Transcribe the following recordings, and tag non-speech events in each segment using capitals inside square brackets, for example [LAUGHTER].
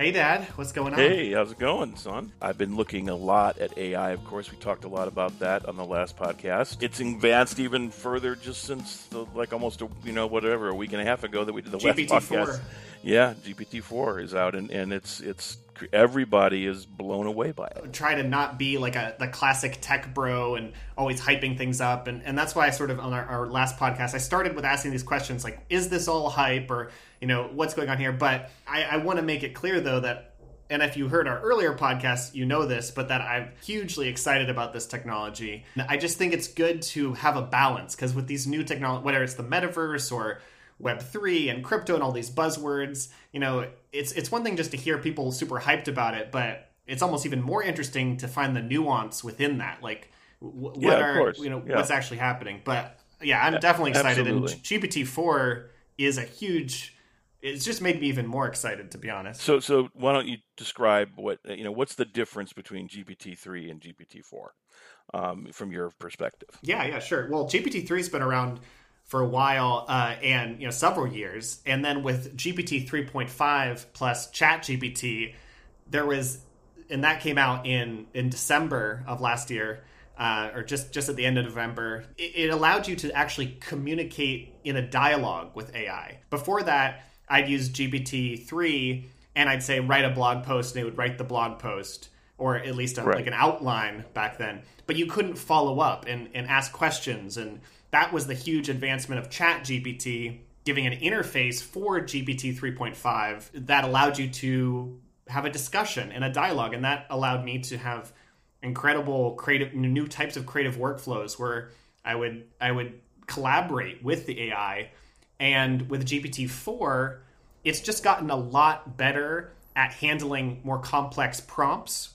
Hey, Dad, what's going on? Hey, how's it going, son? I've been looking a lot at AI. Of course, we talked a lot about that on the last podcast. It's advanced even further just since, the, like, almost a, you know whatever a week and a half ago that we did the GPT-4. last podcast. Yeah, GPT four is out, and, and it's it's everybody is blown away by it. Try to not be like a the classic tech bro and always hyping things up, and and that's why I sort of on our, our last podcast I started with asking these questions like, is this all hype or you know what's going on here? But I, I want to make it clear though that and if you heard our earlier podcast, you know this, but that I'm hugely excited about this technology. I just think it's good to have a balance because with these new technology, whether it's the metaverse or Web3 and crypto and all these buzzwords, you know, it's it's one thing just to hear people super hyped about it, but it's almost even more interesting to find the nuance within that. Like, what Yeah, are course. you know Yeah. what's actually happening? But yeah, I'm definitely excited, absolutely. and GPT four is a huge. It's just made me even more excited, to be honest. So so why don't you describe what you know? What's the difference between GPT three and GPT four, um, from your perspective? Yeah, yeah, sure. Well, GPT three has been around for a while, uh, and you know several years, and then with GPT three point five plus Chat GPT, there was, and that came out in in December of last year. Uh, or just just at the end of November, it, it allowed you to actually communicate in a dialogue with AI. Before that, I'd use GPT three and I'd say write a blog post, and it would write the blog post, or at least uh, a, Right. like an outline back then. But you couldn't follow up and, and ask questions, and that was the huge advancement of Chat GPT, giving an interface for GPT 3.5 that allowed you to have a discussion and a dialogue, and that allowed me to have incredible creative new types of creative workflows where I would I would collaborate with the AI and with GPT-4 it's just gotten a lot better at handling more complex prompts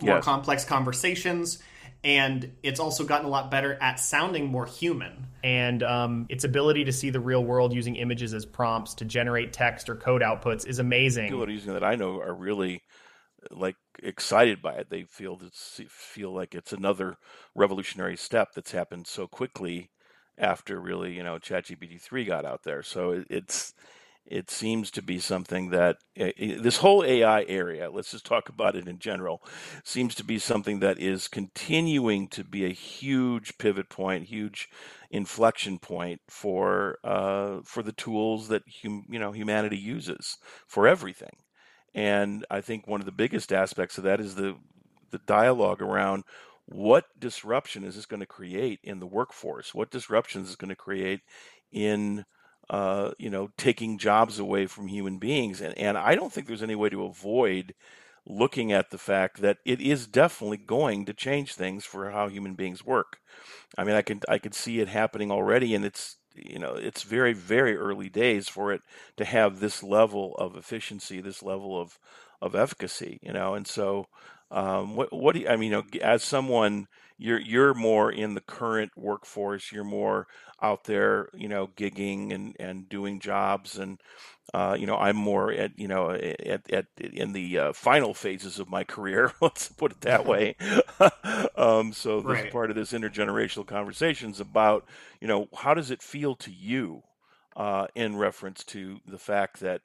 more Yes. complex conversations and it's also gotten a lot better at sounding more human and um, its ability to see the real world using images as prompts to generate text or code outputs is amazing. People that are using that I know are really like excited by it. They feel that feel like it's another revolutionary step that's happened so quickly after really you know ChatGPT three got out there. So it, it's it seems to be something that eh, this whole AI area, let's just talk about it in general, seems to be something that is continuing to be a huge pivot point, huge inflection point for uh, for the tools that hum, you know humanity uses for everything. And I think one of the biggest aspects of that is the the dialogue around what disruption is this going to create in the workforce? What disruption is going to create in uh, you know taking jobs away from human beings? And and I don't think there's any way to avoid looking at the fact that it is definitely going to change things for how human beings work. I mean, I can I could see it happening already, and it's you know it's very very early days for it to have this level of efficiency, this level of of efficacy, you know. And so, um, what what do you, I mean? You know, as someone you're you're more in the current workforce, you're more out there, you know, gigging and and doing jobs and uh, you know, I'm more at you know at, at in the uh, final phases of my career. [LAUGHS] Let's put it that way. [LAUGHS] um, so this Right. part of this intergenerational conversations about you know how does it feel to you uh, in reference to the fact that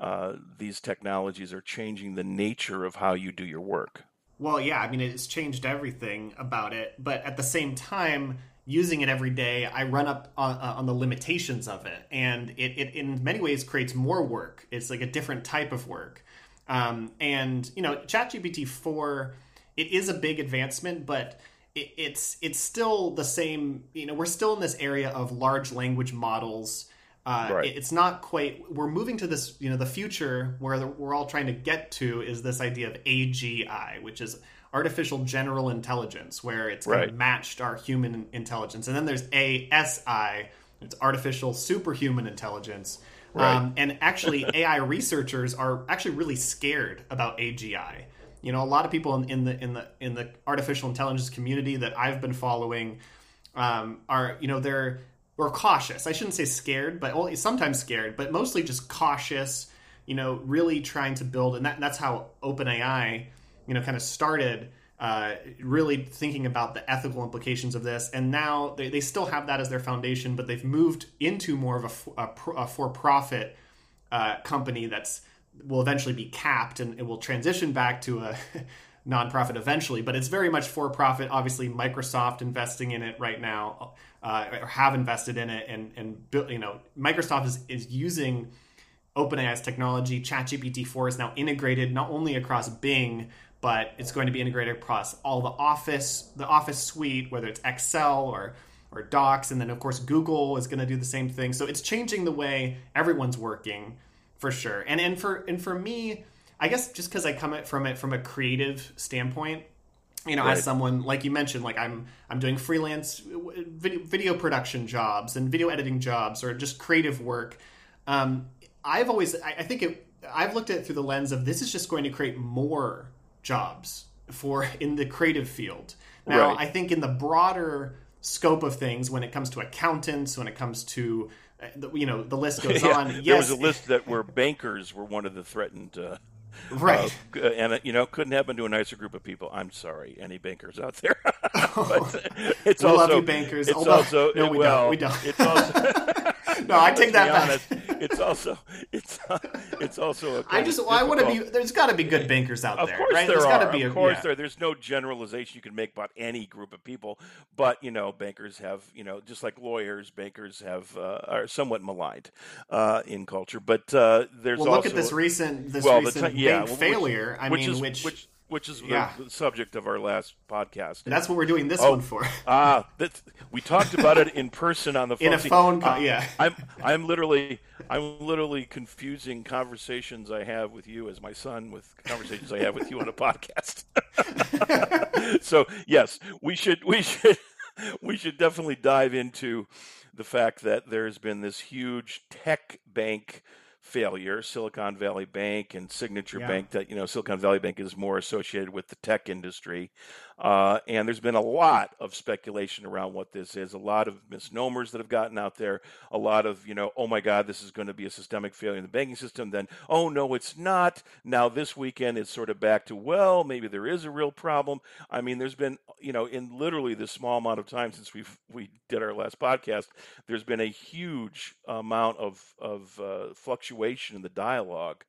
uh, these technologies are changing the nature of how you do your work. Well, yeah, I mean, it's changed everything about it, but at the same time, using it every day, I run up on, uh, on the limitations of it, and it, it in many ways creates more work. It's like a different type of work, um, and you know, ChatGPT four, it is a big advancement, but it, it's it's still the same. You know, we're still in this area of large language models. Uh, Right. it's not quite. We're moving to this. You know, the future where the, we're all trying to get to is this idea of AGI, which is artificial general intelligence, where it's kind of matched our human intelligence, and then there's ASI, it's artificial superhuman intelligence. Right. Um, and actually, [LAUGHS] AI researchers are actually really scared about AGI. You know, a lot of people in, in the in the in the artificial intelligence community that I've been following um, are you know they're or cautious. I shouldn't say scared, but sometimes scared, but mostly just cautious. You know, really trying to build, and that, that's how OpenAI, you know, kind of started. Uh, really thinking about the ethical implications of this, and now they, they still have that as their foundation, but they've moved into more of a, for-profit uh, company that's will eventually be capped and it will transition back to a [LAUGHS] nonprofit eventually, but it's very much for profit. Obviously, Microsoft investing in it right now, uh, or have invested in it, and and built. you know Microsoft is is using OpenAI's technology. ChatGPT four is now integrated not only across Bing, but it's going to be integrated across all the Office, the Office suite, whether it's Excel or or Docs, and then of course Google is going to do the same thing. So it's changing the way everyone's working for sure. And and for and for me I guess just because I come from it from a creative standpoint, you know, right. as someone like you mentioned, like I'm I'm doing freelance video, video production jobs and video editing jobs or just creative work. Um, I've always I, I think it, I've looked at it through the lens of this is just going to create more jobs for [LAUGHS] in the creative field. Now, right. I think in the broader scope of things, when it comes to accountants, when it comes to uh, you know the list goes [LAUGHS] yeah, on. Yes, there was a list that where [LAUGHS] bankers were one of the threatened. Uh right? Uh, and uh, you know, couldn't happen to a nicer group of people. I'm sorry, any bankers out there? [LAUGHS] [LAUGHS] but it's we also, love you, bankers. It's Although, also no, we well, don't. We don't. It's also [LAUGHS] [LAUGHS] no, I take that back. Honest, it's also it's it's also. I just I want to be. There's got to be good bankers out of there, course right? There there's got to be. Of course, yeah. there. There's no generalization you can make about any group of people, but you know, bankers have you know, just like lawyers, bankers have uh, are somewhat maligned uh, in culture. But uh, there's well, also, look at this recent this well, recent t- yeah, bank failure. Which, I which mean, is, which, which is yeah. the, the, subject of our last podcast. And that's what we're doing this oh, one for. [LAUGHS] ah, we talked about it in person on the phone. In a phone call, uh, yeah. I'm I'm literally I'm literally confusing conversations I have with you as my son with conversations I have with you on a podcast. [LAUGHS] so yes, we should we should we should definitely dive into the fact that there's been this huge tech bank failure, Silicon Valley Bank and Signature yeah. Bank, that, you know, Silicon Valley Bank is more associated with the tech industry. Uh, and there's been a lot of speculation around what this is, a lot of misnomers that have gotten out there, a lot of, you know, oh my God, this is going to be a systemic failure in the banking system. Then, oh no, it's not. Now, this weekend, it's sort of back to, well, maybe there is a real problem. I mean, there's been, you know, in literally this small amount of time since we we did our last podcast, there's been a huge amount of, of uh, fluctuation in the dialogue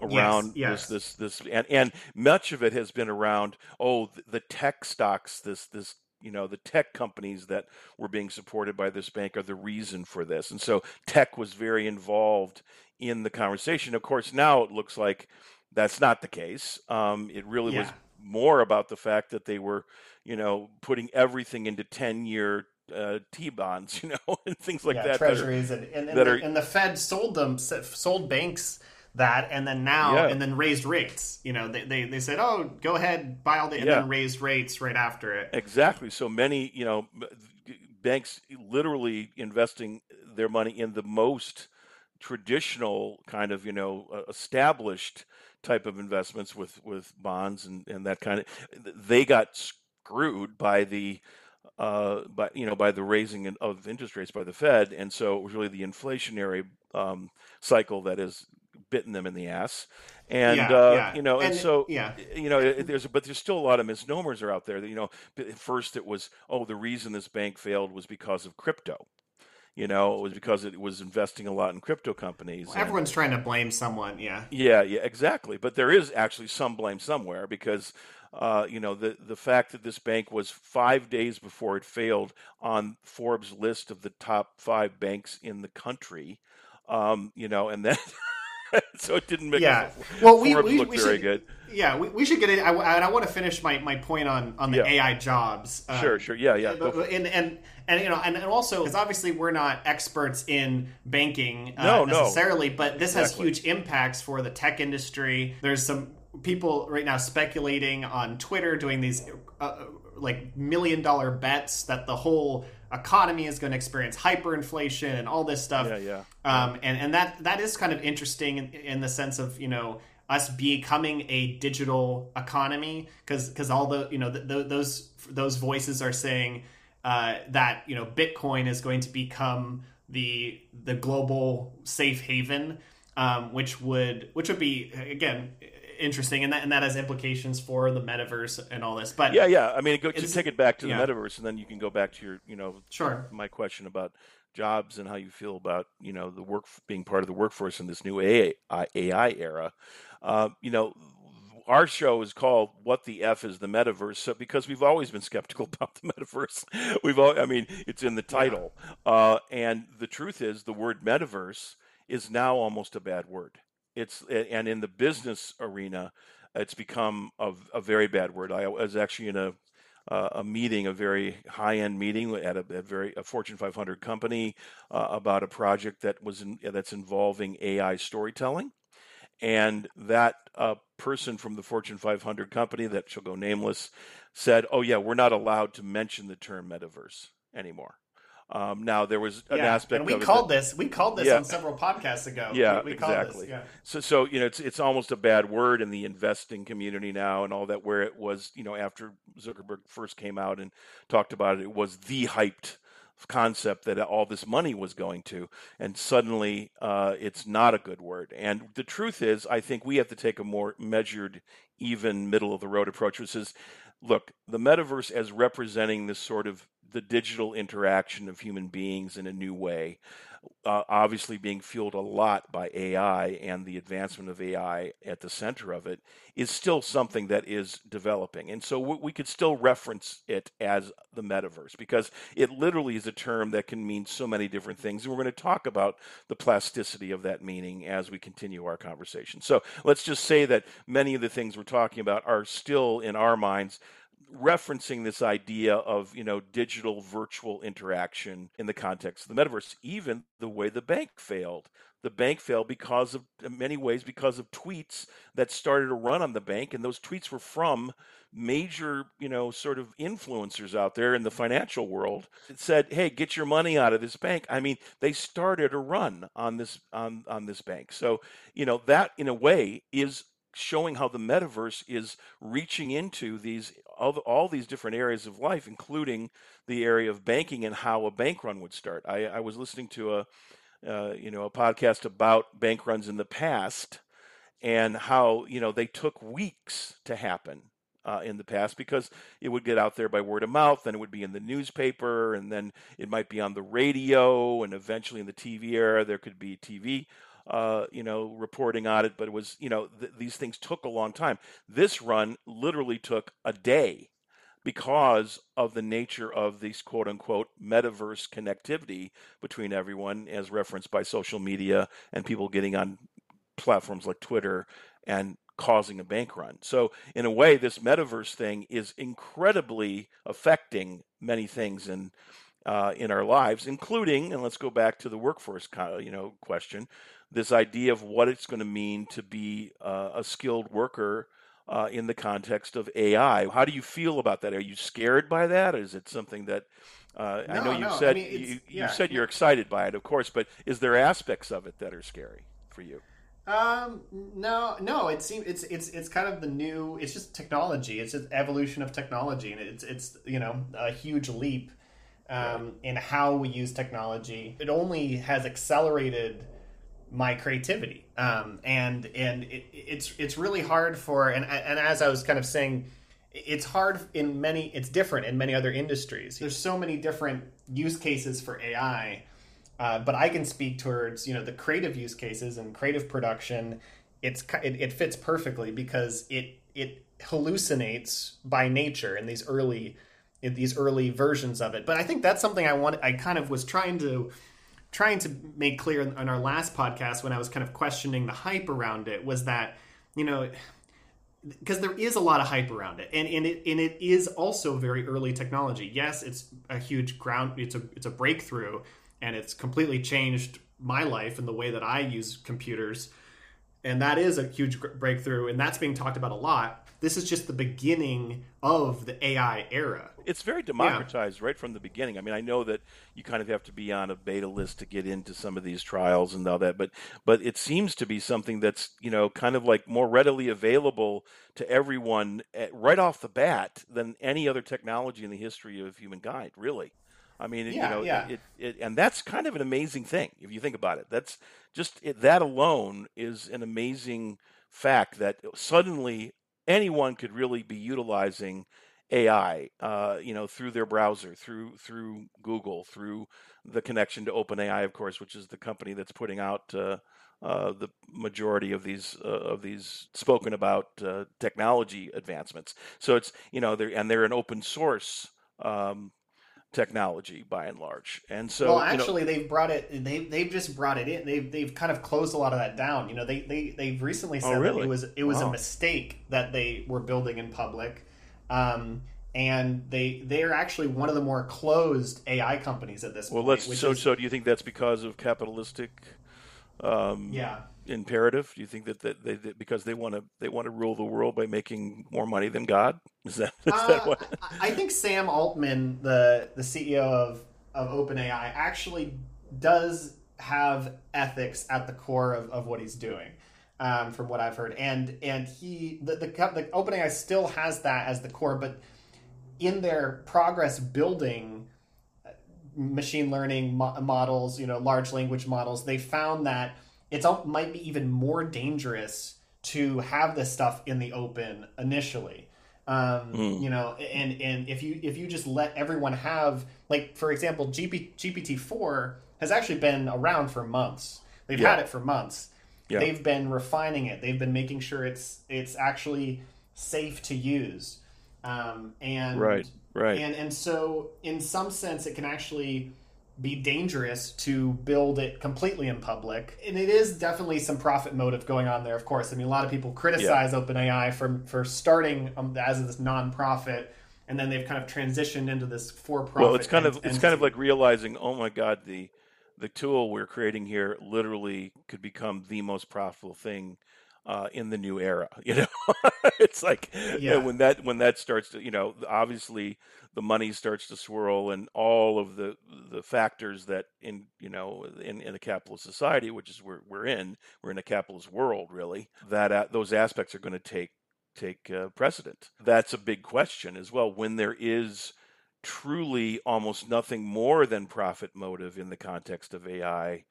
around yes, yes. this this this and and much of it has been around oh the tech stocks this this you know the tech companies that were being supported by this bank are the reason for this and so tech was very involved in the conversation of course now it looks like that's not the case um, it really yeah. was more about the fact that they were you know putting everything into 10 year uh, T bonds, [LAUGHS] you know, and things like yeah, that. Treasuries that are, and, and, and, the, are, and the Fed sold them, sold banks that and then now yeah. and then raised rates you know they, they, they said oh go ahead buy all the and yeah. then raised rates right after it exactly so many you know banks literally investing their money in the most traditional kind of you know uh, established type of investments with with bonds and and that kind of they got screwed by the uh, by you know by the raising of interest rates by the Fed, and so it was really the inflationary um, cycle that is bitten them in the ass. And yeah, uh, yeah. you know, and, and, so yeah. you know, there's but there's still a lot of misnomers are out there. That you know, first it was oh the reason this bank failed was because of crypto. You know, it was because it was investing a lot in crypto companies. Well, everyone's trying to blame someone. Yeah. Yeah, yeah, exactly. But there is actually some blame somewhere because uh, you know, the the fact that this bank was five days before it failed on Forbes' list of the top five banks in the country, um, you know, and then [LAUGHS] [LAUGHS] so it didn't make yeah. Well, we, we, look we very should, good. Yeah, we, we should get it. I, I want to finish my, my point on, on the yeah. AI jobs. Uh, sure, sure, yeah, yeah. And and and you know, and, and also because obviously we're not experts in banking uh, no, necessarily, no. but this exactly. has huge impacts for the tech industry. There's some people right now speculating on Twitter doing these uh, like million dollar bets that the whole economy is going to experience hyperinflation and all this stuff. Yeah, yeah. Um, and and that that is kind of interesting in, in the sense of you know us becoming a digital economy because because all the you know the, the, those those voices are saying uh, that you know Bitcoin is going to become the the global safe haven, um, which would which would be again interesting, and that and that has implications for the metaverse and all this. But yeah, yeah. I mean, go, It's- take it back to the yeah. metaverse, and then you can go back to your, you know, sure, my question about jobs and how you feel about you know the work being part of the workforce in this new AI, AI era. Uh, you know, our show is called "What the F is the Metaverse?" So because we've always been skeptical [LAUGHS] about the metaverse, we've all, I mean, it's in the title, uh, and the truth is, the word metaverse is now almost a bad word. It's and in the business arena, it's become a, a very bad word. I was actually in a uh, a meeting, a very high-end meeting at a, a very a Fortune 500 company uh, about a project that was in, that's involving AI storytelling, and that uh, person from the Fortune 500 company that shall go nameless said, "Oh yeah, we're not allowed to mention the term metaverse anymore." Um, now there was an yeah. aspect and we of it called that- this we called this Yeah. on several podcasts ago. Yeah, we, we exactly. This, yeah. So, so you know, it's it's almost a bad word in the investing community now, and all that. Where it was, you know, after Zuckerberg first came out and talked about it, it was the hyped concept that all this money was going to, and suddenly uh, it's not a good word. And the truth is, I think we have to take a more measured, even middle of the road approach, which is, look, the metaverse as representing this sort of the digital interaction of human beings in a new way uh, obviously being fueled a lot by AI and the advancement of AI at the center of it, is still something that is developing. And so we we could still reference it as the metaverse because it literally is a term that can mean so many different things. And we're going to talk about the plasticity of that meaning as we continue our conversation. So let's just say that many of the things we're talking about are still in our minds referencing this idea of you know digital virtual interaction in the context of the metaverse even the way the bank failed. The bank failed because of in many ways because of tweets that started to run on the bank and those tweets were from major you know sort of influencers out there in the financial world that said hey get your money out of this bank. I mean they started a run on this on on this bank. So you know that in a way is showing how the metaverse is reaching into these all, all these different areas of life, including the area of banking and how a bank run would start. I, I was listening to a uh, you know a podcast about bank runs in the past and how you know they took weeks to happen uh, in the past because it would get out there by word of mouth, then it would be in the newspaper, and then it might be on the radio, and eventually in the TV era there could be TV uh, you know, reporting on it, but it was, you know, th- these things took a long time. This run literally took a day because of the nature of these quote unquote metaverse connectivity between everyone, as referenced by social media and people getting on platforms like Twitter and causing a bank run. So, in a way, this metaverse thing is incredibly affecting many things in uh, in our lives, including, and let's go back to the workforce, you know, question, this idea of what it's going to mean to be uh, a skilled worker uh, in the context of AI. How do you feel about that? Are you scared by that? Is it something that uh, I know you no, I said mean, it's- you, you said you're excited by it, of course, but is there aspects of it that are scary for you? Um, no, no. It seems it's it's it's kind of the new. It's just technology. It's just evolution of technology, and it's it's you know a huge leap um, in how we use technology. It only has accelerated my creativity, um, and and it, it's it's really hard for and and as I was kind of saying, it's hard in many. It's different in many other industries. There's so many different use cases for AI. Uh, but I can speak towards you know the creative use cases and creative production. It's it, it fits perfectly because it it hallucinates by nature in these early in these early versions of it. But I think that's something I want. I kind of was trying to trying to make clear in our last podcast when I was kind of questioning the hype around it was that you know because there is a lot of hype around it. And, and it and it is also very early technology. Yes it's a huge ground it's a it's a breakthrough and it's completely changed my life and the way that i use computers. And that is a huge breakthrough and that's being talked about a lot. This is just the beginning of the ai era It's very democratized right from the beginning. I mean, I know that you kind of have to be on a beta list to get into some of these trials and all that, but but it seems to be something that's you know kind of like more readily available to everyone at, right off the bat than any other technology in the history of humankind. Really, I mean, Yeah, you know, yeah. it, it, and that's kind of an amazing thing if you think about it. That's just it, that alone is an amazing fact that suddenly anyone could really be utilizing AI, uh, you know, through their browser, through through Google, through the connection to OpenAI, of course, which is the company that's putting out uh, uh, the majority of these uh, of these spoken about uh, technology advancements. So it's you know they're and they're an open source um, technology by and large. And so, well, actually, you know, they've brought it. They they've just brought it in. They've they've kind of closed a lot of that down. You know, they they they've recently oh, said oh, really? that it was it was wow. a mistake that they were building in public. Um, and they they are actually one of the more closed AI companies at this well, point. Well, let's so is, so. Do you think that's because of capitalistic? Um, yeah. Imperative? Do you think that, that they that because they want to they want to rule the world by making more money than God? [LAUGHS] Is that, is uh, that what? I think Sam Altman, the the CEO of of OpenAI, actually does have ethics at the core of, of what he's doing um, from what I've heard. And and he the, the the OpenAI still has that as the core, but in their progress building uh, machine learning mo- models, you know, large language models, they found that it might be even more dangerous to have this stuff in the open initially. Um, mm. You know, and and if you if you just let everyone have like for example, GP, GPT four has actually been around for months. They've yeah. had it for months yeah. They've been refining it. They've been making sure it's it's actually safe to use. Um, and right, right. And and so in some sense, it can actually be dangerous to build it completely in public. And it is definitely some profit motive going on there, of course. I mean, a lot of people criticize yeah. OpenAI for, for starting um, as this nonprofit, and then they've kind of transitioned into this for-profit. Well, it's kind of it's kind of like realizing, oh my God, the the tool we're creating here literally could become the most profitable thing uh, in the new era. [LAUGHS] You know, it's like yeah. you know, when that when that starts to you know obviously the money starts to swirl and all of the the factors that in you know in, in a capitalist society, which is where we're in, we're in a capitalist world really. That uh, those aspects are going to take take uh, precedent. That's a big question as well. When there is truly almost nothing more than profit motive in the context of AI,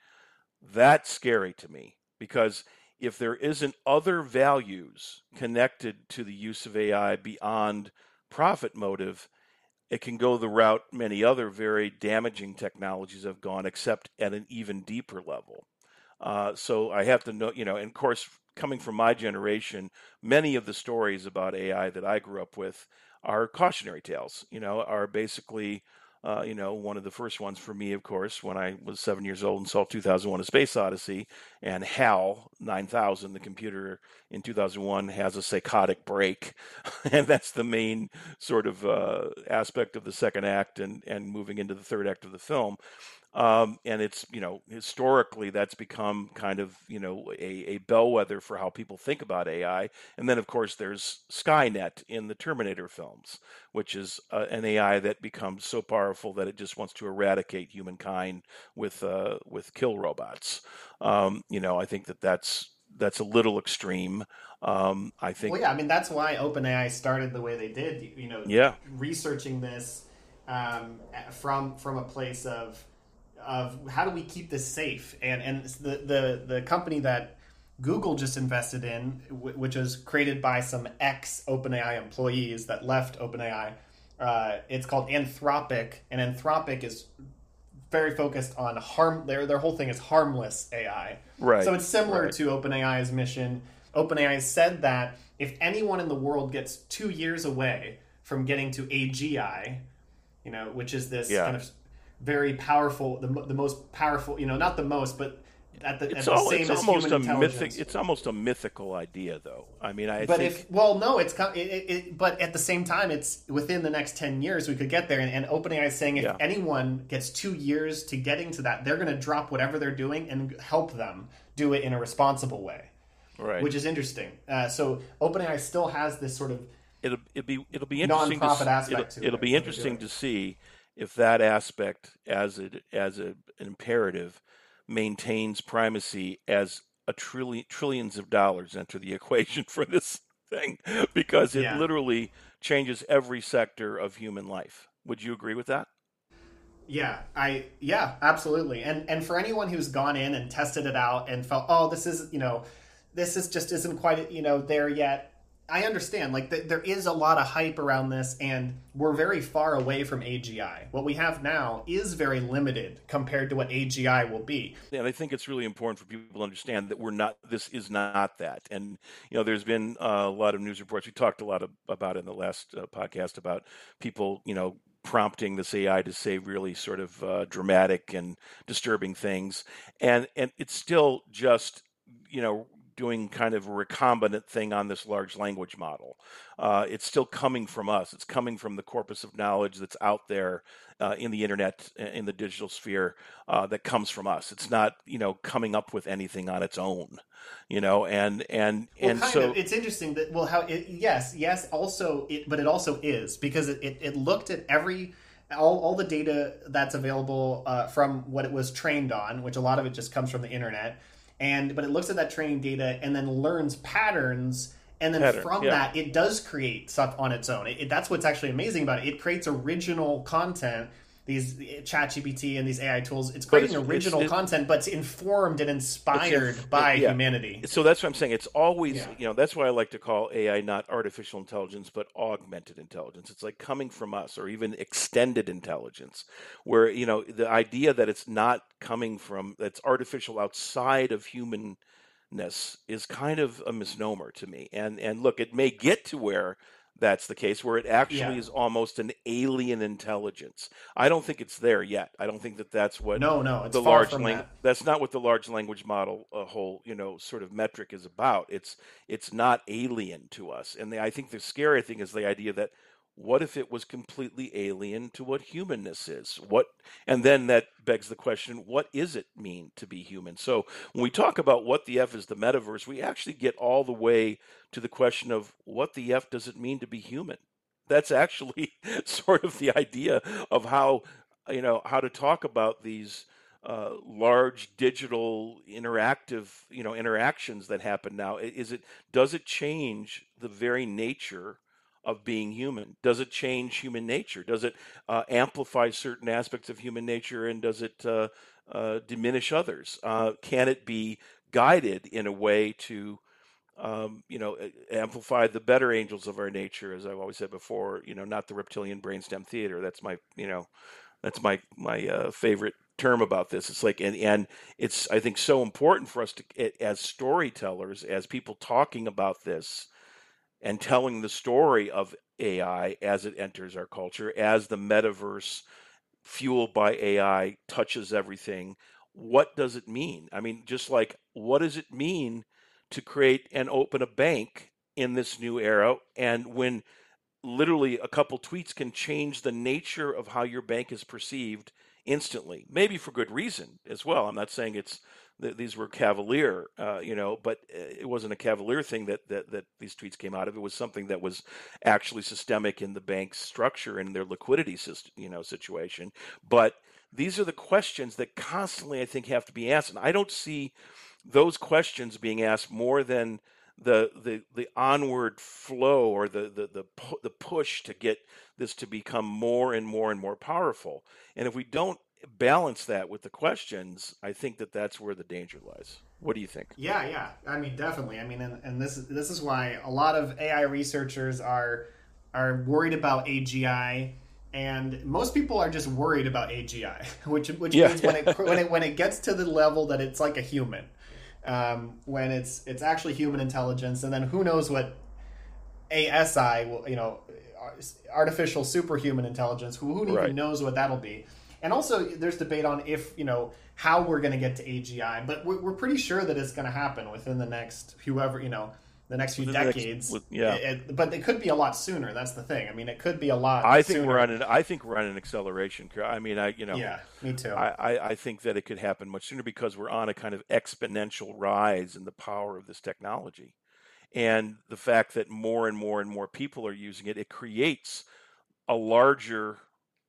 that's scary to me because if there isn't other values connected to the use of AI beyond profit motive, it can go the route many other very damaging technologies have gone, except at an even deeper level. Uh, so I have to know, you know, and of course, coming from my generation, many of the stories about AI that I grew up with are cautionary tales. You know, are basically, uh, you know, one of the first ones for me, of course, when I was seven years old and saw 2001: A Space Odyssey, and HAL 9000, the computer in 2001, has a psychotic break, [LAUGHS] and that's the main sort of uh, aspect of the second act and and moving into the third act of the film. Um, and it's you know historically that's become kind of you know a, a, bellwether for how people think about AI. And then of course there's Skynet in the Terminator films, which is uh, an AI that becomes so powerful that it just wants to eradicate humankind with uh, with kill robots. Um, you know I think that that's that's a little extreme. Um, I think. Well, yeah, I mean that's why OpenAI started the way they did. You know, yeah, researching this um, from from a place of of how do we keep this safe? And and the the the company that Google just invested in, which was created by some ex OpenAI employees that left OpenAI. Uh, it's called Anthropic, and Anthropic is very focused on harm. Their their whole thing is harmless AI. Right. So it's similar right. to OpenAI's mission. OpenAI said that if anyone in the world gets two years away from getting to AGI, you know, which is this yeah. kind of very powerful, the, the most powerful, you know, not the most, but at the, it's, at all, the it's almost a mythic. It's almost a mythical idea, though. I mean, I but think... if well, no, it's it, it, but at the same time, it's within the next ten years we could get there. And, and OpenAI is saying if yeah. anyone gets two years to getting to that, they're going to drop whatever they're doing and help them do it in a responsible way, right? Which is interesting. Uh, so OpenAI still has this sort of it'll it'll be it'll be interesting non-profit to, aspect it'll, it'll be interesting to see if that aspect as a, as a, an imperative maintains primacy as a trillion trillions of dollars enter the [LAUGHS] equation for this thing because it yeah. literally changes every sector of human life. Would you agree with that? Yeah, I yeah, absolutely. And and for anyone who's gone in and tested it out and felt, "Oh, this is, you know, this is just isn't quite you know there yet. I understand, like th- there is a lot of hype around this, and we're very far away from AGI. What we have now is very limited compared to what AGI will be. And I think it's really important for people to understand that we're not. This is not that. And you know, there's been uh, a lot of news reports. We talked a lot of, about in the last uh, podcast about people, you know, prompting this AI to say really sort of uh, dramatic and disturbing things, and and it's still just you know doing kind of a recombinant thing on this large language model. Uh, it's still coming from us. It's coming from the corpus of knowledge that's out there uh, in the internet, in the digital sphere, uh, that comes from us. It's not, you know, coming up with anything on its own, you know. And and well, and so of. it's interesting that well, how it, yes, yes, also it, but it also is because it, it, it looked at every all, all the data that's available uh, from what it was trained on, which a lot of it just comes from the internet and but it looks at that training data and then learns patterns and then Pattern, from yeah. that it does create stuff on its own it, it, that's what's actually amazing about it it creates original content these eh, chat gpt and these ai tools. It's creating it's, original it's, content but it's informed and inspired by yeah. humanity. So that's what i'm saying. It's always yeah. you know that's why i like to call ai not artificial intelligence but augmented intelligence. It's like coming from us or even extended intelligence where you know the idea that it's not coming from that's artificial outside of humanness is kind of a misnomer to me. And and look it may get to where that's the case where it actually yeah. is almost an alien intelligence. I don't think it's there yet. I don't think that that's what no no the large lang- that. that's not what the large language model a whole you know sort of metric is about. It's it's not alien to us. And the, I think the scary thing is the idea that what if it was completely alien to what humanness is? What and then that begs the question what is it mean to be human? So when we talk about what the f is the metaverse we actually get all the way to the question of what the f does it mean to be human? That's actually [LAUGHS] sort of the idea of how you know how to talk about these uh, large digital interactive you know interactions that happen now. Is it does it change the very nature of being human? Does it change human nature? Does it uh, amplify certain aspects of human nature and does it uh, uh, diminish others? Uh, can it be guided in a way to, um, you know, amplify the better angels of our nature? As I've always said before, you know, not the reptilian brainstem theater. That's my, you know, that's my my uh, favorite term about this. It's like, and, and it's, I think, so important for us to, as storytellers, as people talking about this, and telling the story of AI as it enters our culture, as the metaverse fueled by AI touches everything. What does it mean? I mean, just like what does it mean to create and open a bank in this new era? And when literally a couple tweets can change the nature of how your bank is perceived instantly, maybe for good reason as well. I'm not saying it's these were cavalier, uh, you know, but uh, it wasn't a cavalier thing that, that that these tweets came out of. It was something that was actually systemic in the bank's structure and their liquidity system, you know, situation. But these are the questions that constantly, I think, have to be asked, and I don't see those questions being asked more than the the the onward flow or the the the, the push to get this to become more and more and more powerful. And if we don't balance that with the questions, I think that that's where the danger lies. What do you think? Yeah, yeah. I mean, definitely. I mean, and, and this is this is why a lot of AI researchers are are worried about AGI, and most people are just worried about AGI, [LAUGHS] which which yeah. means when it [LAUGHS] when it when it gets to the level that it's like a human, um, when it's it's actually human intelligence, and then who knows what ASI will you know artificial superhuman intelligence who, who right. even knows what that'll be and also, there's debate on if you know how we're going to get to AGI, but we're, we're pretty sure that it's going to happen within the next whoever you know the next few within decades. Next, yeah, it, it, but it could be a lot sooner. That's the thing. I mean, it could be a lot. I think sooner. we're on an. I think we're on an acceleration. curve. I mean, I you know. Yeah, me too. I, I, I think that it could happen much sooner because we're on a kind of exponential rise in the power of this technology, and the fact that more and more and more people are using it, it creates a larger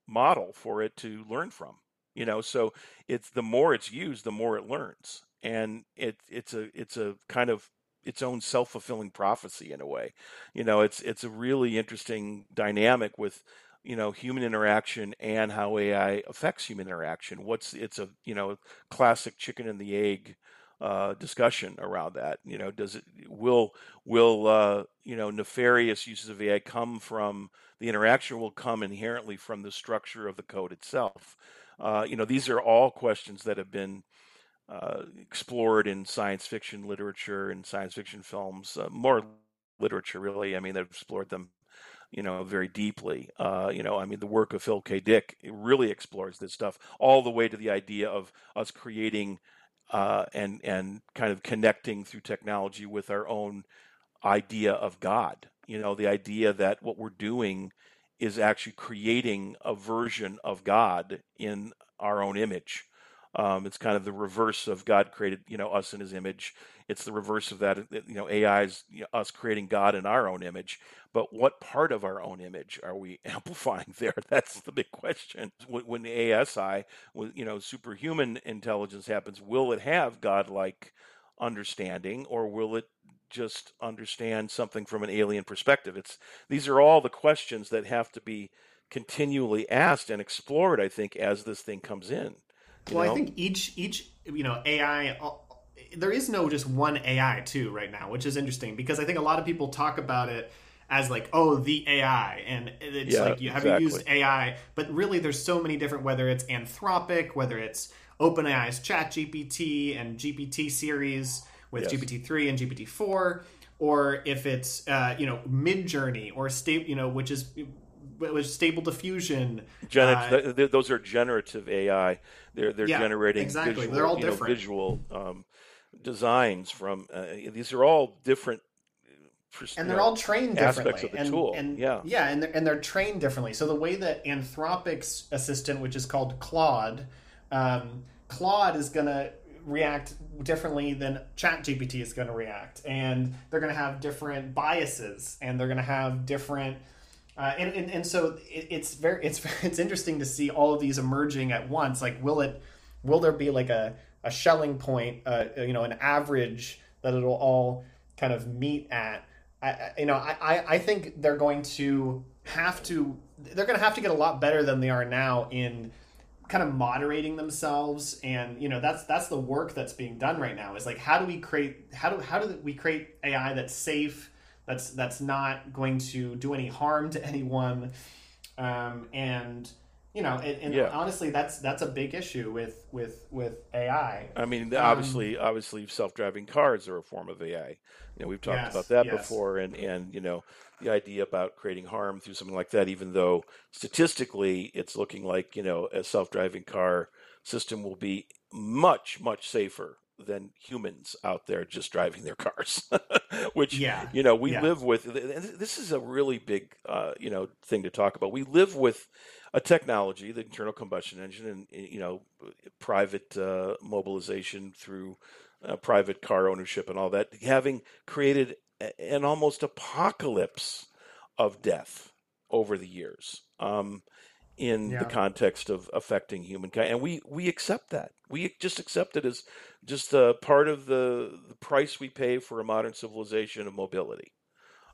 model for it to learn from you know? So it's the more it's used the more it learns. And it it's a it's a kind of its own self-fulfilling prophecy in a way. You know it's it's a really interesting dynamic with you know human interaction and how ai affects human interaction. What's it's a you know classic chicken and the egg uh, discussion around that. You know, does it will will uh, you know nefarious uses of AI come from the interaction? Will come inherently from the structure of the code itself? Uh, you know, these are all questions that have been uh, explored in science fiction literature and science fiction films, uh, more literature really. I mean, they've explored them you know, very deeply. Uh, you know, I mean, the work of Phil K. Dick really explores this stuff all the way to the idea of us creating uh, and and kind of connecting through technology with our own idea of God. You know, the idea that what we're doing is actually creating a version of God in our own image. Um, it's kind of the reverse of God created, you know, us in His image. It's the reverse of that. You know, AI is you know, us creating God in our own image. But what part of our own image are we [LAUGHS] amplifying there? That's the big question. When the ASI, with you know, superhuman intelligence happens, will it have godlike understanding, or will it just understand something from an alien perspective? It's these are all the questions that have to be continually asked and explored. I think as this thing comes in. Well, know? I think each each you know AI uh, there is no just one AI too right now, which is interesting because I think a lot of people talk about it as like oh the AI and it's yeah, like you have exactly. you used AI, but really there's so many different whether it's Anthropic, whether it's OpenAI's ChatGPT and GPT series with yes. GPT three and GPT four, or if it's uh, you know Midjourney or state you know which is which stable diffusion. uh, those are generative AI. They're they're yeah, generating exactly. Visual, they're all different know, visual um, designs from. Uh, these are all different. And they're know, all trained differently. Aspects of the and, tool. And, yeah, yeah, and they're, and they're trained differently. So the way that Anthropic's assistant, which is called Claude, um, Claude is going to react differently than ChatGPT is going to react, and they're going to have different biases, and they're going to have different uh, and, and, and so it, it's very it's [LAUGHS] it's interesting to see all of these emerging at once. Like, will it will there be like a a Schelling point, uh, you know, an average that it'll all kind of meet at? I, you know, I, I think they're going to have to they're going to have to get a lot better than they are now in kind of moderating themselves and you know that's that's the work that's being done right now is like how do we create how do how do we create AI that's safe that's that's not going to do any harm to anyone um, and you know and, and yeah. honestly that's that's a big issue with with with ai i mean obviously um, obviously self-driving cars are a form of ai you know we've talked yes, about that yes. before and and you know the idea about creating harm through something like that even though statistically it's looking like you know a self-driving car system will be much much safer than humans out there just driving their cars, [LAUGHS] which yeah. you know we yeah. live with. This is a really big uh, you know thing to talk about. We live with a technology, the internal combustion engine, and you know private uh, mobilization through uh, private car ownership and all that, having created an almost apocalypse of death over the years. Um, in yeah. the context of affecting humankind, and we we accept that. We just accept it as just a part of the, the price we pay for a modern civilization of mobility.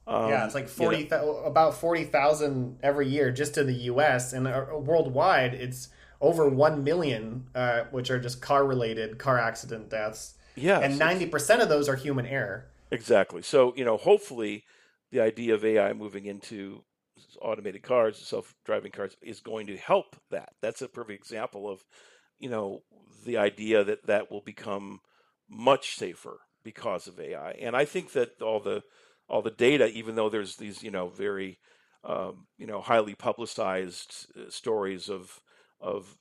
Um, yeah, it's like forty you know. about forty thousand every year just to the U.S. and uh, worldwide, it's over one million, uh, which are just car related car accident deaths. Yeah, and ninety percent of those are human error. Exactly. So you know, hopefully, the idea of AI moving into automated cars, self-driving cars, is going to help that. That's a perfect example of, you know, the idea that that will become much safer because of AI. And I think that all the all the data, even though there's these, you know, very, um, you know, highly publicized uh, stories of of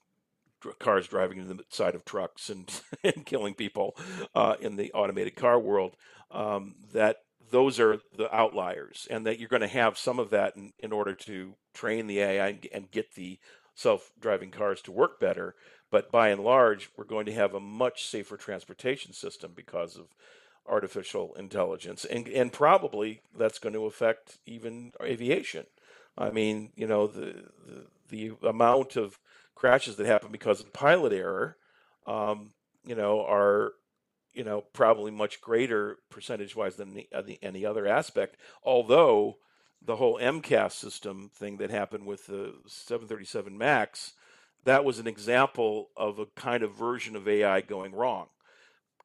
cars driving into the side of trucks and, [LAUGHS] and killing people uh, in the automated car world, um, that those are the outliers, and that you're going to have some of that in, in order to train the AI and, and get the self-driving cars to work better. But by and large, we're going to have a much safer transportation system because of artificial intelligence, and and probably that's going to affect even aviation. I mean, you know, the the, the amount of crashes that happen because of pilot error, um, you know, are you know, probably much greater percentage wise than the, any other aspect. Although the whole MCAS system thing that happened with the 737 MAX, that was an example of a kind of version of AI going wrong.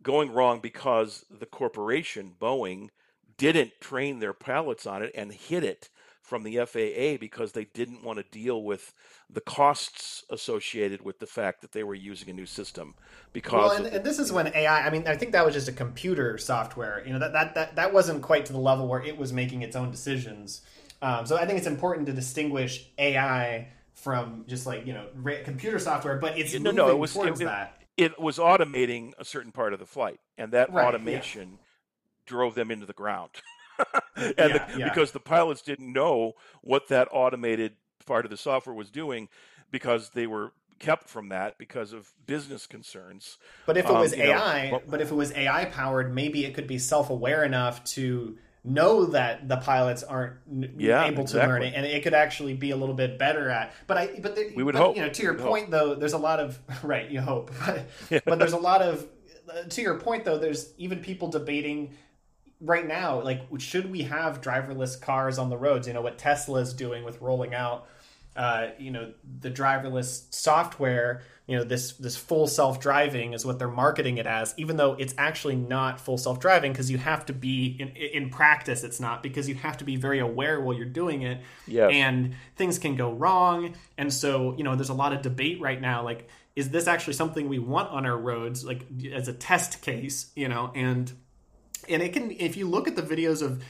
going wrong because the corporation Boeing didn't train their pilots on it and hid it from the FAA because they didn't want to deal with the costs associated with the fact that they were using a new system. Because well, and, and, this is when AI. I mean, I think that was just a computer software. You know, that that that, that wasn't quite to the level where it was making its own decisions. Um, so I think it's important to distinguish AI from just like you know computer software, but it's no, no, it was it, that. It was automating a certain part of the flight, and that right, automation yeah. drove them into the ground. [LAUGHS] and yeah, the, yeah. because the pilots didn't know what that automated part of the software was doing, because they were kept from that because of business concerns. But if it was um, AI, know, but if it was AI powered, maybe it could be self aware enough to know that the pilots aren't yeah, able to exactly. learn it, and it could actually be a little bit better at. But I, but we would but, hope. You know, to your point hope. though, there's a lot of [LAUGHS] right. You hope, [LAUGHS] but, yeah. but there's a lot of. Uh, to your point though, there's even people debating right now, like should we have driverless cars on the roads? You know what Tesla is doing with rolling out, uh, you know, the driverless software you know this this full self driving is what they're marketing it as even though it's actually not full self driving because you have to be in in practice it's not because you have to be very aware while you're doing it. Yes. and things can go wrong. And so you know there's a lot of debate right now like is this actually something we want on our roads like as a test case you know? And and it can if you look at the videos of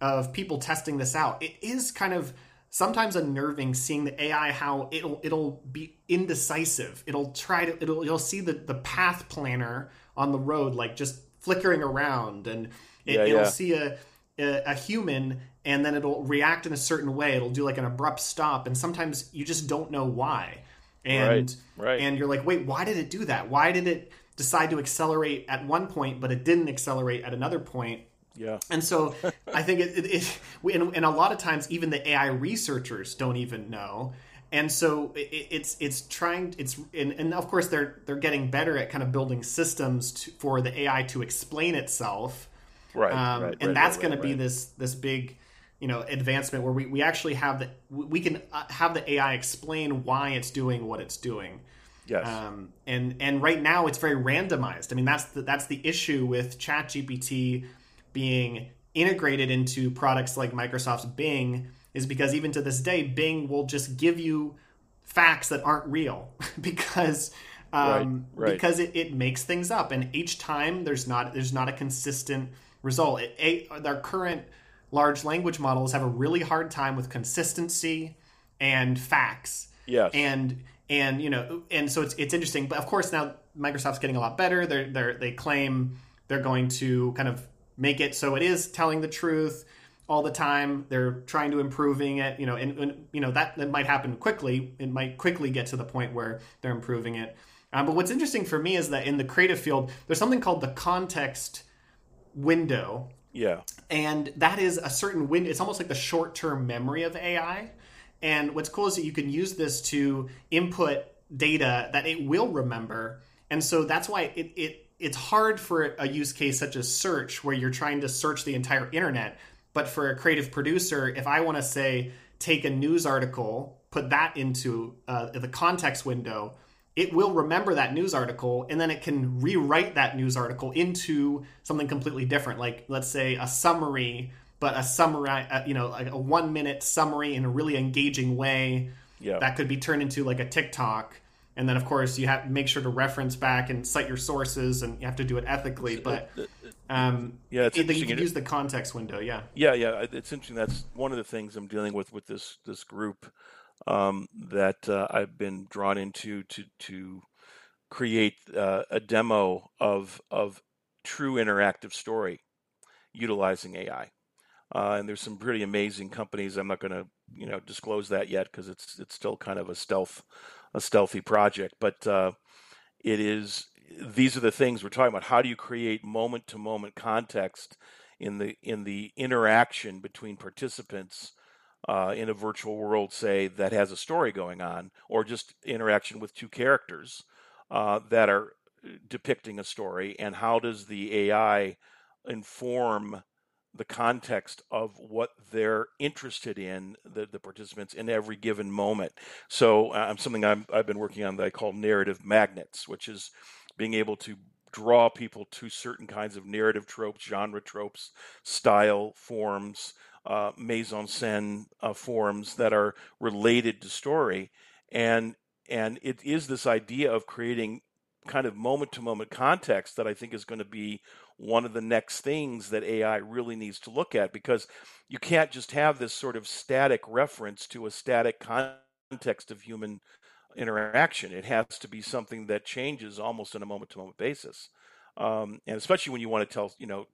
of people testing this out it is kind of sometimes unnerving seeing the AI how it'll it'll be indecisive. It'll try to it'll you'll see the the path planner on the road like just flickering around and it, will yeah. see a, a, a human and then it'll react in a certain way. It'll do like an abrupt stop and sometimes you just don't know why. And right, right. and you're like, "Wait, why did it do that? Why did it decide to accelerate at one point but it didn't accelerate at another point?" Yeah. And so I think it, it, it and, and, a lot of times even the AI researchers don't even know. And so it, it's it's trying it's and, and, of course they're they're getting better at kind of building systems to, for the AI to explain itself. Right. Um, right and right, that's right, going to be this this big you know advancement where we, we actually have the we can uh, have the AI explain why it's doing what it's doing. Yes. Um, and and right now it's very randomized. I mean that's the, that's the issue with ChatGPT being integrated into products like Microsoft's Bing is because even to this day, Bing will just give you facts that aren't real [LAUGHS] because um, right, right. because it, it, makes things up, and each time there's not there's not a consistent result. It, a, their current large language models have a really hard time with consistency and facts. Yes, and and you know and so it's it's interesting, but of course now Microsoft's getting a lot better. They're they they claim they're going to kind of make it so it is telling the truth all the time. They're trying to improving it, you know, and, and you know that that might happen quickly. It might quickly get to the point where they're improving it. Um, but what's interesting for me is that in the creative field, there's something called the context window. Yeah. And that is a certain window. It's almost like the short-term memory of AI. And what's cool is that you can use this to input data that it will remember. And so that's why it, it it's hard for a use case such as search where you're trying to search the entire internet. But for a creative producer if i want to say take a news article put that into uh, the context window it will remember that news article and then it can rewrite that news article into something completely different. Like let's say a summary but a summary uh, you know like a one minute summary in a really engaging way yeah. that could be turned into like a tiktok and then of course you have to make sure to reference back and cite your sources and you have to do it ethically but um, yeah it's it, you can use the context window yeah. Yeah yeah it's interesting. That's one of the things i'm dealing with with this this group um, that uh, i've been drawn into to to create uh, a demo of of true interactive story utilizing ai uh, and there's some pretty amazing companies. I'm not going to you know disclose that yet because it's it's still kind of a stealth a stealthy project, but uh, it is. These are the things we're talking about. How do you create moment to moment context in the in the interaction between participants uh, in a virtual world, say that has a story going on, or just interaction with two characters uh, that are depicting a story, and how does the AI inform the context of what they're interested in, the, the participants in every given moment. So, uh, something i have been working on that I call narrative magnets, which is being able to draw people to certain kinds of narrative tropes, genre tropes, style forms, uh, mise en scène uh, forms that are related to story, and and it is this idea of creating kind of moment to moment context that I think is going to be one of the next things that AI really needs to look at because you can't just have this sort of static reference to a static context of human interaction. It has to be something that changes almost on a moment to moment basis. Um, and especially when you want to tell, you know,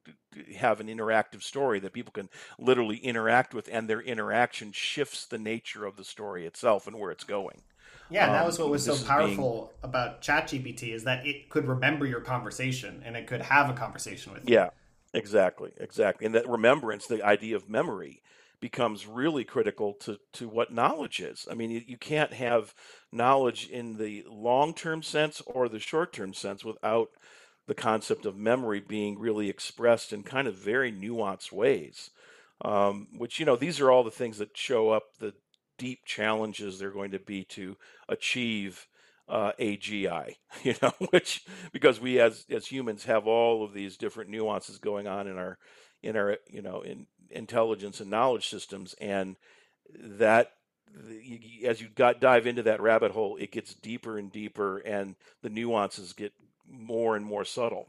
have an interactive story that people can literally interact with, and their interaction shifts the nature of the story itself and where it's going. Yeah, um, that was what was so powerful being... about ChatGPT is that it could remember your conversation and it could have a conversation with you. Yeah, exactly, exactly. And that remembrance, the idea of memory, becomes really critical to, to what knowledge is. I mean, you, you can't have knowledge in the long term sense or the short term sense without the concept of memory being really expressed in kind of very nuanced ways. Um, which, you know, these are all the things that show up the deep challenges they're going to be to achieve uh, AGI, [LAUGHS] you know, which because we as as humans have all of these different nuances going on in our in our you know in intelligence and knowledge systems, and that as you got dive into that rabbit hole, it gets deeper and deeper, and the nuances get more and more subtle,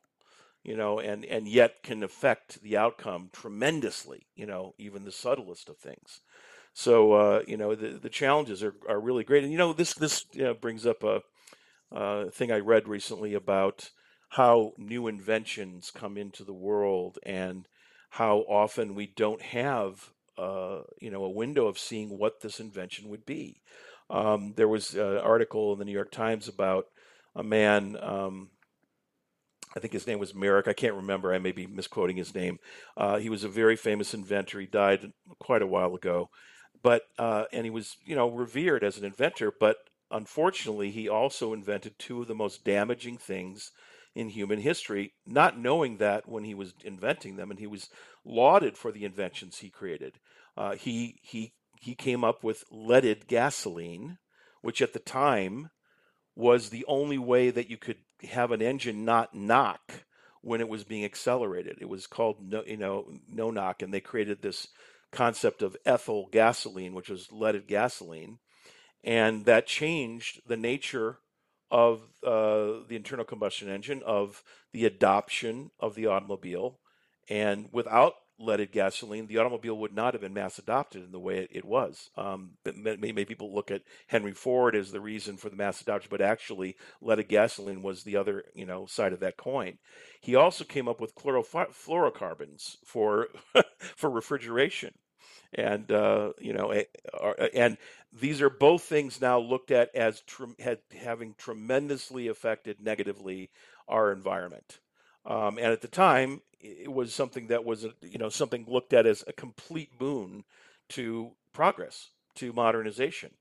you know, and and yet can affect the outcome tremendously, you know, even the subtlest of things. So uh, you know the the challenges are, are really great, and you know this this you know, brings up a, a thing I read recently about how new inventions come into the world and how often we don't have uh, you know a window of seeing what this invention would be. Um, there was an article in the New York Times about a man. Um, I think his name was Merrick. I can't remember. I may be misquoting his name. Uh, he was a very famous inventor. He died quite a while ago, but uh, and he was you know revered as an inventor. But unfortunately, he also invented two of the most damaging things in human history, not knowing that when he was inventing them, and he was lauded for the inventions he created. Uh, he he he came up with leaded gasoline, which at the time was the only way that you could have an engine not knock when it was being accelerated. It was called no, you know no knock, and they created this concept of ethyl gasoline, which was leaded gasoline, and that changed the nature of uh, the internal combustion engine, of the adoption of the automobile. And without leaded gasoline, the automobile would not have been mass adopted in the way it, it was. Um, many, people look at Henry Ford as the reason for the mass adoption, but actually, leaded gasoline was the other, you know, side of that coin. He also came up with chlorofluorocarbons for [LAUGHS] for refrigeration and uh, you know, and these are both things now looked at as tre- having tremendously affected negatively our environment. Um, and at the time, it was something that was, you know, something looked at as a complete boon to progress, to modernization.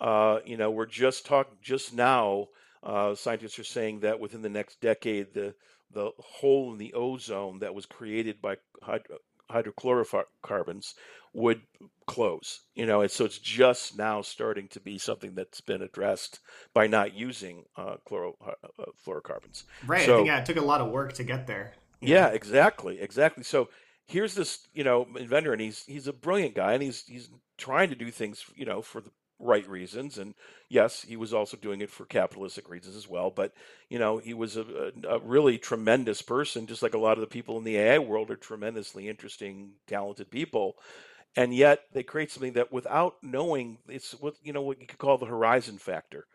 Uh, you know, we're just talking just now. Uh, scientists are saying that within the next decade, the the hole in the ozone that was created by hydro, hydrochlorocarbons would close. You know, and so it's just now starting to be something that's been addressed by not using uh, chlorofluorocarbons. Uh, right. So, yeah, it took a lot of work to get there. Yeah, exactly, exactly. So here's this, you know, inventor, and he's he's a brilliant guy, and he's he's trying to do things, you know, for the right reasons. And yes, he was also doing it for capitalistic reasons as well. But, you know, he was a, a, really tremendous person, just like a lot of the people in the AI world are tremendously interesting, talented people. And yet they create something that without knowing, it's what, you know, what you could call the horizon factor.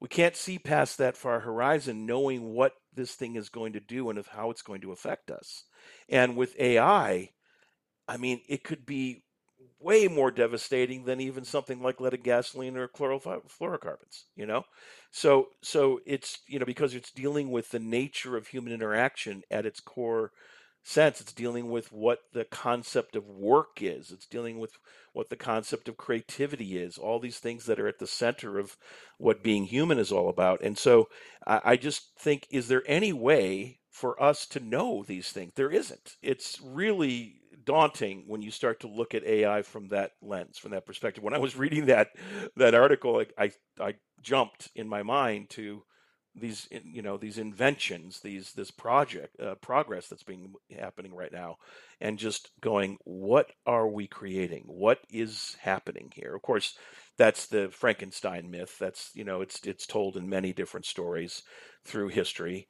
We can't see past that far horizon knowing what this thing is going to do and of how it's going to affect us. And with AI, I mean, it could be way more devastating than even something like leaded gasoline or chlorofluorocarbons you know? So so it's you know because it's dealing with the nature of human interaction at its core sense it's dealing with what the concept of work is it's dealing with what the concept of creativity is all these things that are at the center of what being human is all about. And so i, I just think is there any way for us to know these things? There isn't. It's really daunting when you start to look at AI from that lens, from that perspective. When I was reading that that article, I I, I jumped in my mind to these you know these inventions these this project uh, progress that's being happening right now and just going what are we creating? What is happening here? Of course that's the frankenstein myth. That's you know it's it's told in many different stories through history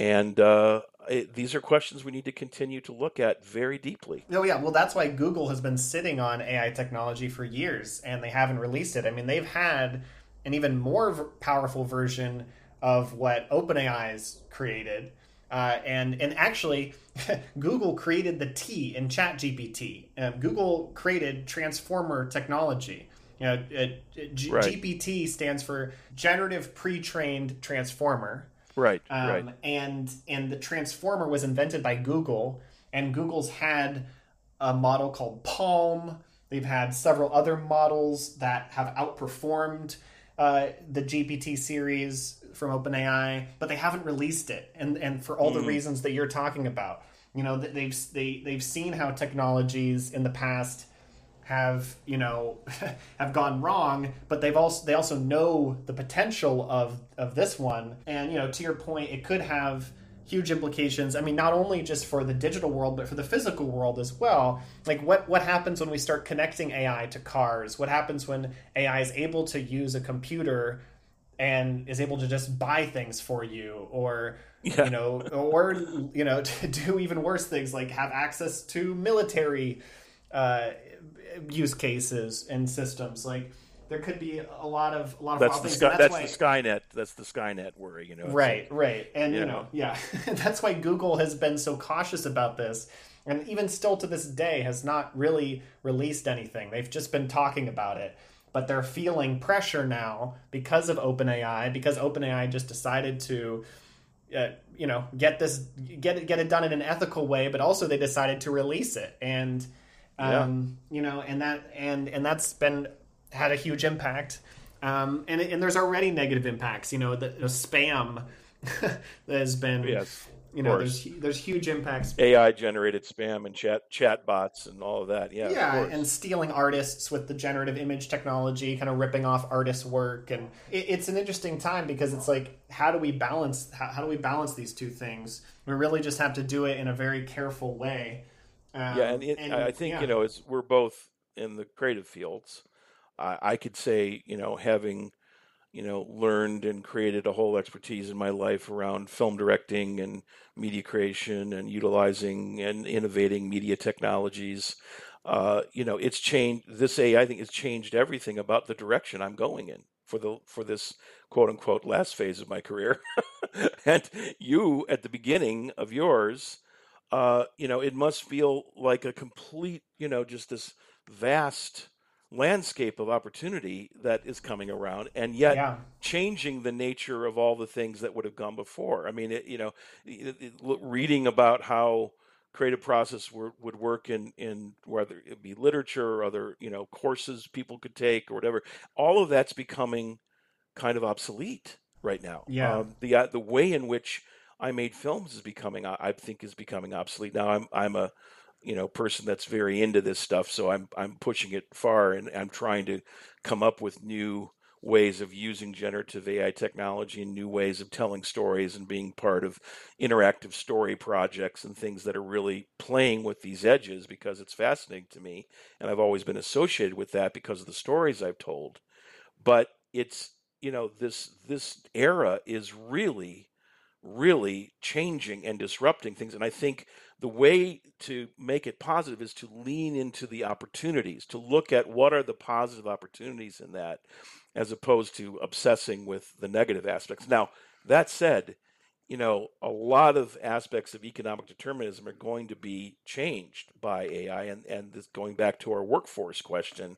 and uh, it, these are questions we need to continue to look at very deeply. Oh yeah, well that's why Google has been sitting on AI technology for years and they haven't released it. I mean, they've had an even more v- powerful version of what OpenAI's created. Uh, and and actually, [LAUGHS] Google created the T in ChatGPT. Uh, Google created transformer technology. You know, uh, G- right. GPT stands for Generative Pre-trained Transformer. Right. Um, right. And and the transformer was invented by Google, and Google's had a model called PaLM. They've had several other models that have outperformed uh, the GPT series from OpenAI, but they haven't released it, and and for all mm. the reasons that you're talking about. You know, they've they they've seen how technologies in the past have you know [LAUGHS] have gone wrong but they've also they also know the potential of of this one. And you know to your point it could have huge implications. I mean not only just for the digital world but for the physical world as well. Like what what happens when we start connecting ai to cars? What happens when ai is able to use a computer and is able to just buy things for you? Or yeah. you know or you know [LAUGHS] to do even worse things like have access to military uh, use cases and systems. Like there could be a lot of a lot of that's the, sky, that's, that's why, the Skynet that's the Skynet worry you know right like, right. And you know, know yeah. [LAUGHS] That's why Google has been so cautious about this and even still to this day has not really released anything. They've just been talking about it. But they're feeling pressure now because of OpenAI, because OpenAI just decided to, uh, you know, get this, get it, get it done in an ethical way, but also they decided to release it, and, um, yeah. you know, and that and and that's been had a huge impact, um, and and there's already negative impacts, you know, the, the spam [LAUGHS] that has been yes you know, there's there's huge impacts. AI generated spam and chat chat bots and all of that. Yeah, yeah, and stealing artists with the generative image technology, kind of ripping off artists' work, and it, it's an interesting time because it's like, how do we balance? How, how, do we balance these two things? We really just have to do it in a very careful way. Um, yeah, and, it, and, I think yeah. you know, as we're both in the creative fields, I, I could say, you know, having you know, learned and created a whole expertise in my life around film directing and media creation and utilizing and innovating media technologies. Uh, you know, it's changed. This AI, I think, has changed everything about the direction I'm going in for the for this quote unquote last phase of my career. [LAUGHS] and you, at the beginning of yours, uh, you know, it must feel like a complete, you know, just this vast landscape of opportunity that is coming around and yet yeah. changing the nature of all the things that would have gone before. I mean it, you know it, it, reading about how creative process were, would work in in whether it be literature or other you know courses people could take or whatever all of that's becoming kind of obsolete right now. Yeah. Um, the uh, the way in which i made films is becoming i think is becoming obsolete. Now i'm i'm a you know person that's very into this stuff so i'm i'm pushing it far and i'm trying to come up with new ways of using generative AI technology and new ways of telling stories and being part of interactive story projects and things that are really playing with these edges because it's fascinating to me and I've always been associated with that because of the stories I've told. But it's you know this this era is really really changing and disrupting things and I think the way to make it positive is to lean into the opportunities, to look at what are the positive opportunities in that, as opposed to obsessing with the negative aspects. Now, that said, you know, a lot of aspects of economic determinism are going to be changed by AI, and and this going back to our workforce question,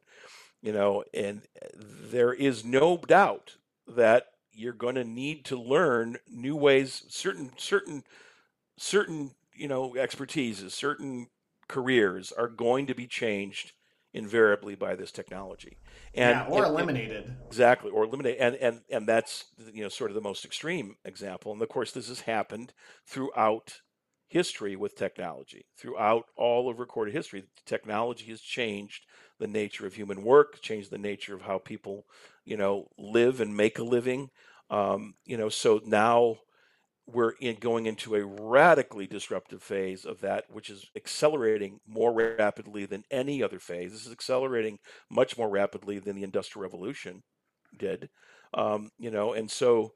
you know, and there is no doubt that you're going to need to learn new ways, certain certain certain you know expertise, certain careers are going to be changed invariably by this technology. And yeah, or and, eliminated. And, exactly or eliminated and and and that's you know sort of the most extreme example. And of course this has happened throughout history with technology throughout all of recorded history technology has changed the nature of human work changed the nature of how people you know live and make a living Um, you know, so now we're in going into a radically disruptive phase of that, which is accelerating more rapidly than any other phase. This is accelerating much more rapidly than the Industrial Revolution did. Um, you know, and so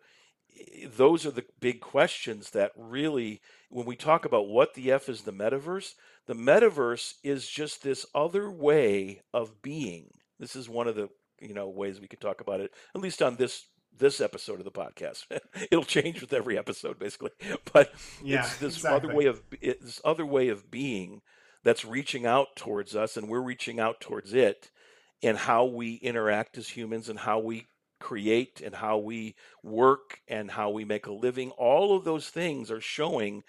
those are the big questions that really, when we talk about what the F is the metaverse, the metaverse is just this other way of being. This is one of the you know ways we could talk about it, at least on this this episode of the podcast. [LAUGHS] It'll change with every episode, basically. [LAUGHS] But yeah, it's this exactly. other way of this other way of being that's reaching out towards us, and we're reaching out towards it, and how we interact as humans, and how we create, and how we work, and how we make a living. All of those things are showing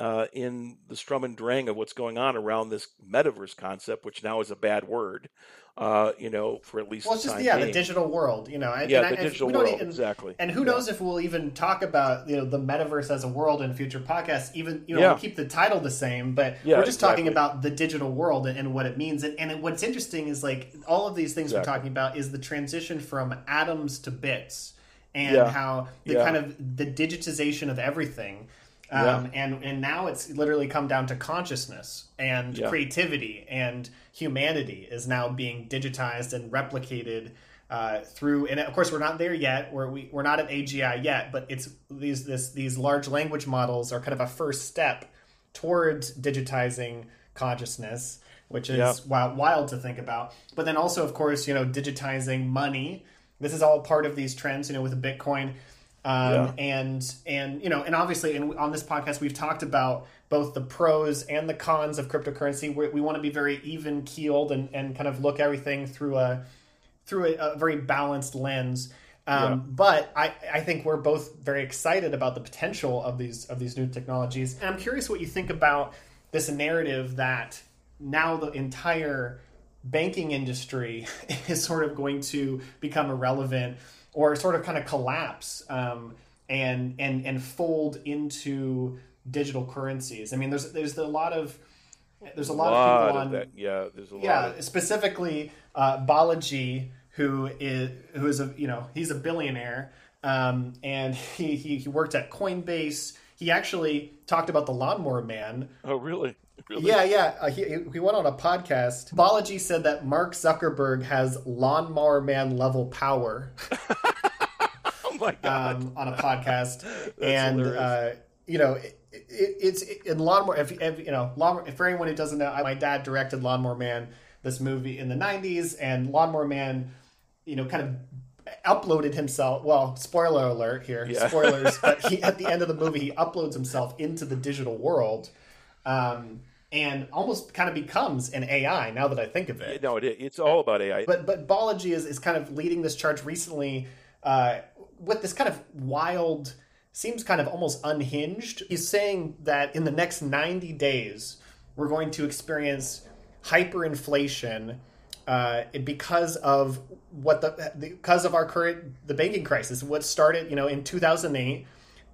uh, in the Sturm and drang of what's going on around this metaverse concept, which now is a bad word, uh, you know, for at least well, it's just yeah, being. the digital world, you know, and, yeah, and the I, digital world, even, exactly. And who yeah. knows if we'll even talk about you know the metaverse as a world in future podcasts? Even you know, yeah. we'll keep the title the same, but yeah, we're just exactly. talking about the digital world and, and what it means. And, and, what's interesting is like all of these things exactly. we're talking about is the transition from atoms to bits and how the kind of the digitization of everything um, yeah. and and now it's literally come down to consciousness and yeah. creativity and humanity is now being digitized and replicated uh, through and of course we're not there yet we're, we, we're not at agi yet but it's these this these large language models are kind of a first step towards digitizing consciousness which is yeah. wild, wild to think about but then also of course you know digitizing money this is all part of these trends you know with bitcoin um, yeah. and and you know and obviously and on this podcast we've talked about both the pros and the cons of cryptocurrency we, we want to be very even keeled and, and kind of look everything through a through a, a very balanced lens um, yeah. but I, I think we're both very excited about the potential of these of these new technologies and i'm curious what you think about this narrative that now the entire banking industry [LAUGHS] is sort of going to become irrelevant or sort of kind of collapse um, and and and fold into digital currencies. I mean, there's there's a lot of there's a lot, a lot of people on yeah there's a lot yeah of... specifically uh, Balaji who is who is a you know he's a billionaire um, and he, he he worked at Coinbase. He actually talked about the Lawnmower Man. Oh, really? Really? Yeah, yeah. Uh, he, he went on a podcast. Balaji said that Mark Zuckerberg has lawnmower man level power. [LAUGHS] oh my god! Um, on a podcast, [LAUGHS] and uh, you know, it, it, it's in lawnmower. If, if, you know, lawnmower. For anyone who doesn't know, my dad directed Lawnmower Man, this movie in the '90s, and Lawnmower Man, you know, kind of uploaded himself. Well, spoiler alert here, yeah. spoilers. but he [LAUGHS] at the end of the movie, he uploads himself into the digital world. Um, and almost kind of becomes an AI now that I think of it. No, it, it's all about AI. But but Balaji is, is kind of leading this charge recently uh, with this kind of wild, seems kind of almost unhinged. He's saying that in the next 90 days, we're going to experience hyperinflation uh, because of what the because of our current the banking crisis. What started you know in 2008.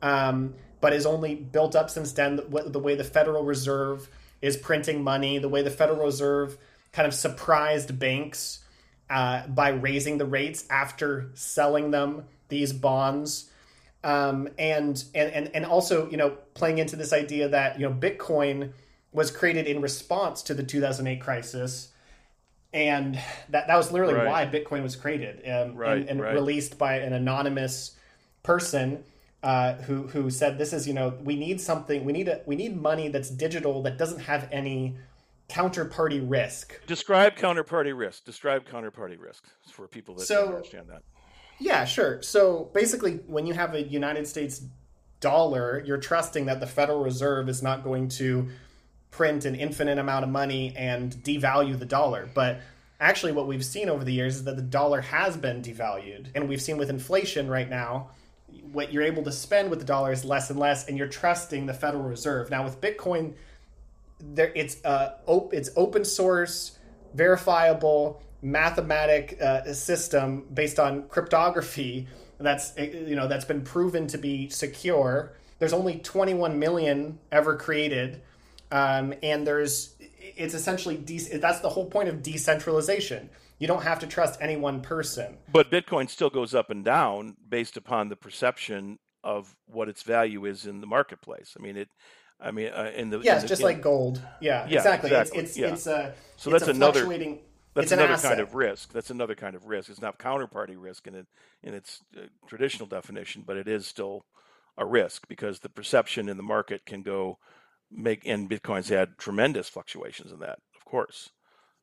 Um, but is only built up since then. The, the way the Federal Reserve is printing money, the way the Federal Reserve kind of surprised banks uh, by raising the rates after selling them these bonds. Um, and, and and and also you know playing into this idea that you know Bitcoin was created in response to the 2008 crisis, and that that was literally right. why Bitcoin was created um, right, and, and right. released by an anonymous person uh, who who said this is you know we need something we need a we need money that's digital that doesn't have any counterparty risk. Describe counterparty risk. Describe counterparty risk for people that so, don't understand that. Yeah, sure. So basically, when you have a United States dollar, you're trusting that the Federal Reserve is not going to print an infinite amount of money and devalue the dollar. But actually, what we've seen over the years is that the dollar has been devalued, and we've seen with inflation right now what you're able to spend with the dollar is less and less, and you're trusting the Federal Reserve. Now with Bitcoin, there it's uh, op- it's open source, verifiable, mathematic uh, system based on cryptography. That's you know that's been proven to be secure. There's only 21 million ever created, um, and there's it's essentially de- that's the whole point of decentralization you don't have to trust any one person. But Bitcoin still goes up and down based upon the perception of what its value is in the marketplace. I mean, it. I mean, uh, in the yeah, it's in just the, like gold. Yeah, Yeah, exactly. exactly. It's it's Yeah. it's a So it's that's a another- fluctuating. That's it's an another asset. kind of risk. That's another kind of risk. It's not counterparty risk in it in its uh, traditional definition, but it is still a risk because the perception in the market can go make and Bitcoin's had tremendous fluctuations in that, of course.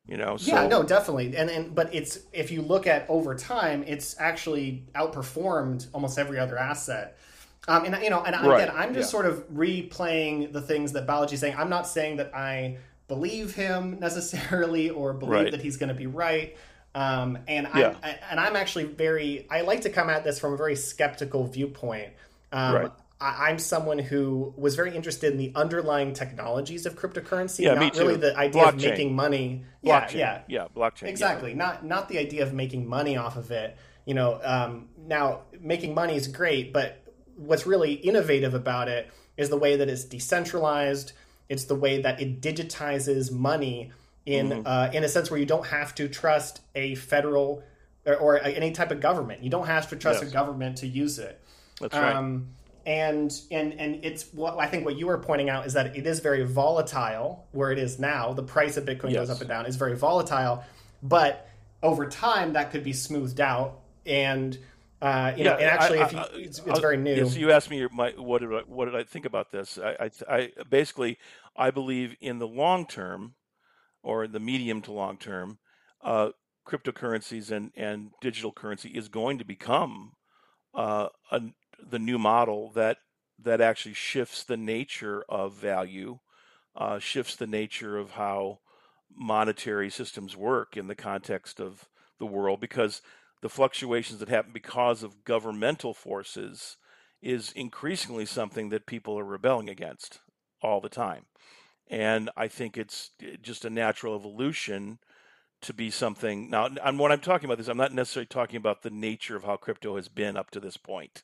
You know, so yeah, no, definitely. And and but it's if you look at over time, it's actually outperformed almost every other asset. Um, and you know, and Right, again, I'm just yeah. sort of replaying the things that Balaji's saying. I'm not saying that I believe him [LAUGHS] necessarily or believe Right. that he's going to be right. Um, and Yeah. I'm, I, and I'm actually very. I like to come at this from a very skeptical viewpoint. Um, Right. I, I'm someone who was very interested in the underlying technologies of cryptocurrency, Yeah, me not really the idea of making money. Yeah, blockchain. yeah, yeah, blockchain. yeah. exactly not not the idea of making money off of it you know um, now making money is great but what's really innovative about it is the way that it's decentralized it's the way that it digitizes money in Mm-hmm. uh, in a sense where you don't have to trust a federal or, or any type of government you don't have to trust Yes. a government to use it That's right. um, and and and it's what I think what you were pointing out is that it is very volatile where it is now. The price of Bitcoin goes up and down is very volatile, but over time that could be smoothed out. And uh, you know, and actually, I- if you, I- it's, I- it's very new. yeah, so you asked me my, what did I, what did I think about this? I, I, I basically I believe in the long term, or the medium to long term, uh, cryptocurrencies and, and digital currency is going to become uh, a, the new model that that actually shifts the nature of value, uh, shifts the nature of how monetary systems work in the context of the world because the fluctuations that happen because of governmental forces is increasingly something that people are rebelling against all the time. And I think it's just a natural evolution to be something. Now, and when I'm talking about this, I'm not necessarily talking about the nature of how crypto has been up to this point.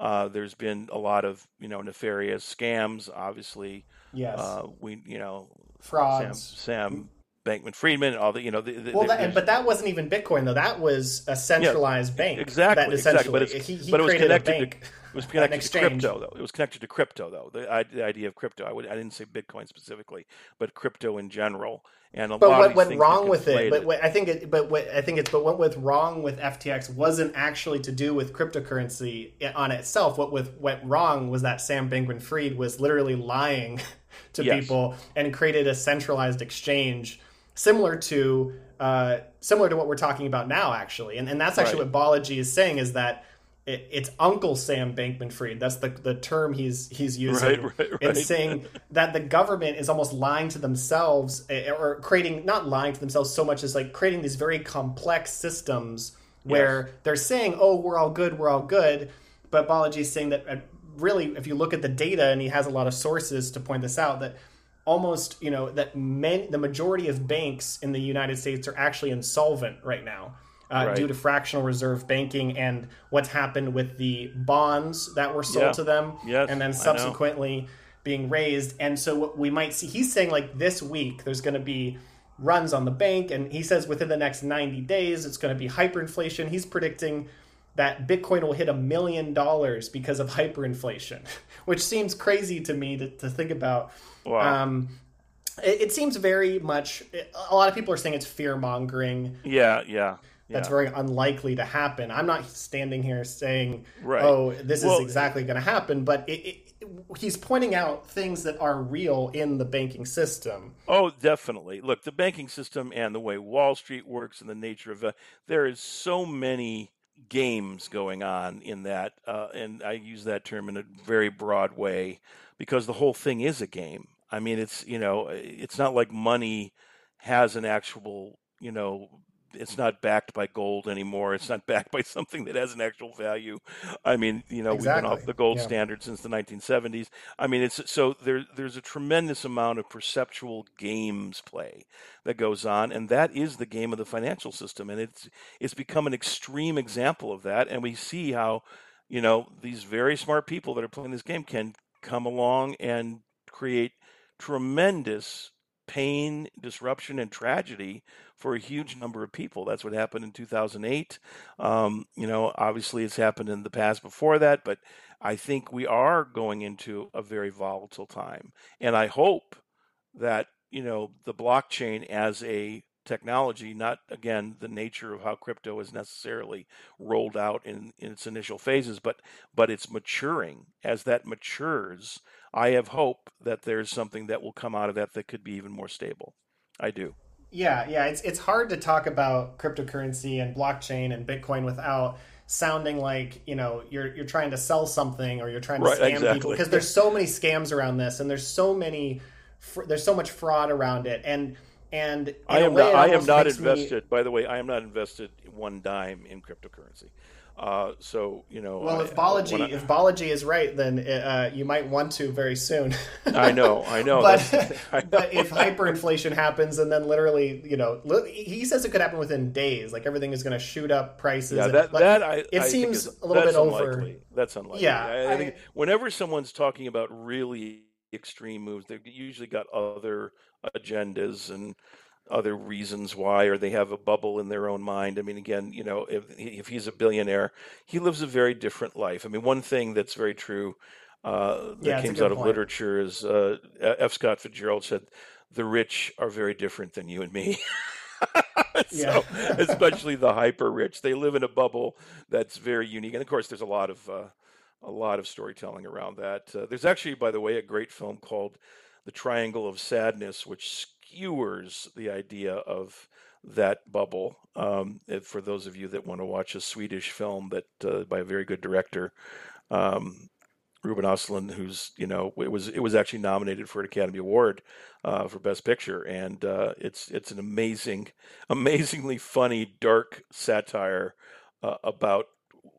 Uh, there's been a lot of you know nefarious scams. Obviously, yes, uh, we you know Sam, frauds. Sam Bankman-Friedman, all the you know. The, the, well, that, but that wasn't even Bitcoin though. That was a centralized bank. exactly, That exactly. But he, he but it was connected to it was [LAUGHS] connected to crypto though. It was connected to crypto though. The, the idea of crypto. I would I didn't say Bitcoin specifically, but crypto in general. And a But lot what these went wrong with it? But what, I think it. But what I think it's. But what went wrong with FTX wasn't actually to do with cryptocurrency on itself. What with went wrong was that Sam Bankman-Fried was literally lying [LAUGHS] to Yes. people and created a centralized exchange similar to uh, similar to what we're talking about now, actually. And and that's actually Right. what Balaji is saying is that. It, it's Uncle Sam Bankman-Fried. That's the the term he's he's using. Right, right, And right. saying that the government is almost lying to themselves eh, or creating not lying to themselves so much as like creating these very complex systems where they're saying oh we're all good we're all good but Balaji is saying that uh, really if you look at the data and he has a lot of sources to point this out that almost you know that men, the majority of banks in the United States are actually insolvent right now uh, Right. due to fractional reserve banking and what's happened with the bonds that were sold Yeah. to them Yes, and then subsequently being raised. And so what we might see, he's saying like this week there's going to be runs on the bank, and he says within the next 90 days it's going to be hyperinflation. He's predicting that Bitcoin will hit a million dollars because of hyperinflation, [LAUGHS] which seems crazy to me to, to think about. Wow. Um, it, it seems very much. A lot of people are saying it's fear mongering. yeah, yeah. That's yeah. very unlikely to happen. I'm not standing here saying, Right. "Oh, this Well- is exactly going to happen," but it, it, he's pointing out things that are real in the banking system. Oh, definitely. Look, the banking system and the way Wall Street works and the nature of it, there is so many games going on in that, uh, and I use that term in a very broad way because the whole thing is a game. I mean, it's you know, it's not like money has an actual, you know, it's not backed by gold anymore. It's not [LAUGHS] backed by something that has an actual value. I mean, you know, we've been off the gold Yeah. standard since the 1970s. I mean, it's so there. There's a tremendous amount of perceptual games play that goes on, and that is the game of the financial system, and it's it's become an extreme example of that. And we see how, you know, these very smart people that are playing this game can come along and create tremendous pain, disruption, and tragedy for a huge number of people. That's what happened in 2008. Um, you know, obviously it's happened in the past before that, but I think we are going into a very volatile time. And I hope that, you know, the blockchain as a technology, not again the nature of how crypto is necessarily rolled out in, in its initial phases, but but it's maturing. As that matures, I have hope that there's something that will come out of that that could be even more stable. I do. Yeah, yeah, it's it's hard to talk about cryptocurrency and blockchain and Bitcoin without sounding like you know you're you're trying to sell something or you're trying to right, scam exactly. people because there's so many scams around this and there's so many fr- there's so much fraud around it and and I am not, I am not invested. Me... By the way, I am not invested one dime in cryptocurrency. Uh, so you know, well, if Balaji I, if Balaji is right, then uh, you might want to very soon. I know, I know. [LAUGHS] but I know. [LAUGHS] but if hyperinflation happens, and then literally, you know, he says it could happen within days. Like everything is going to shoot up prices. Yeah, that, and, that I, it seems is, a little bit unlikely. over. That's unlikely. Yeah, I, I think whenever someone's talking about really extreme moves, they've usually got other agendas and other reasons why, or they have a bubble in their own mind. I mean, again, you know, if if he's a billionaire, he lives a very different life. I mean, one thing that's very true uh, that yeah, comes out point. of literature is uh, F. Scott Fitzgerald said, "The rich are very different than you and me." [LAUGHS] so, [LAUGHS] especially the hyper rich, they live in a bubble that's very unique. And of course, there's a lot of uh, a lot of storytelling around that. Uh, there's actually, by the way, a great film called "The Triangle of Sadness," which skewers the idea of that bubble. Um, for those of you that want to watch a Swedish film that uh, by a very good director, um, Ruben Östlund, who's you know it was it was actually nominated for an Academy Award uh, for Best Picture, and uh, it's it's an amazing, [LAUGHS] amazingly funny dark satire uh, about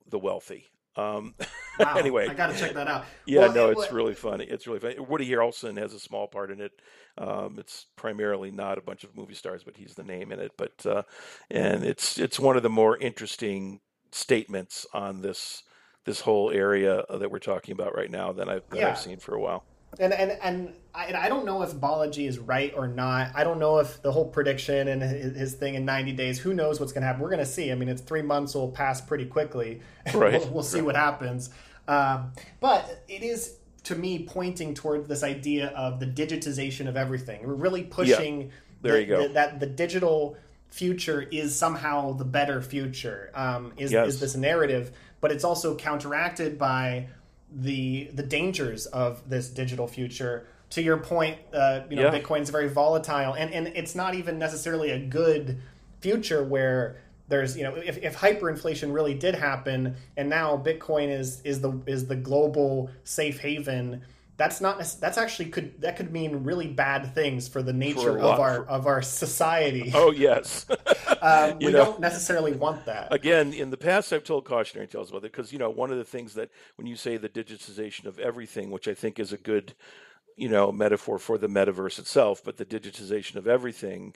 the wealthy. Um, [LAUGHS] wow, anyway, I got to check that out. Yeah, well, no, it, it's really funny. It's really funny. Woody Harrelson has a small part in it. Um, it's primarily not a bunch of movie stars, but he's the name in it. But uh, and it's it's one of the more interesting statements on this this whole area that we're talking about right now that I've that yeah. I've seen for a while. And and and I, I don't know if Balaji is right or not. I don't know if the whole prediction and his, his thing in 90 days. Who knows what's going to happen? We're going to see. I mean, it's three months will pass pretty quickly. [LAUGHS] Right. we'll, we'll, see what happens. Um, but it is to me pointing toward this idea of the digitization of everything. We're really pushing. Yeah. There the, you go. The, that the digital future is somehow the better future. Um, is yes. is this narrative? But it's also counteracted by the the dangers of this digital future. To your point, uh, you know, yeah. Bitcoin's very volatile, and and it's not even necessarily a good future where there's you know if, if hyperinflation really did happen and now bitcoin is is the is the global safe haven that's not that's actually could that could mean really bad things for the nature for of our of our society. Oh yes, [LAUGHS] [LAUGHS] um, we know, don't necessarily want that. Again, in the past, I've told cautionary tales about it because you know one of the things that when you say the digitization of everything, which I think is a good you know metaphor for the metaverse itself, but the digitization of everything.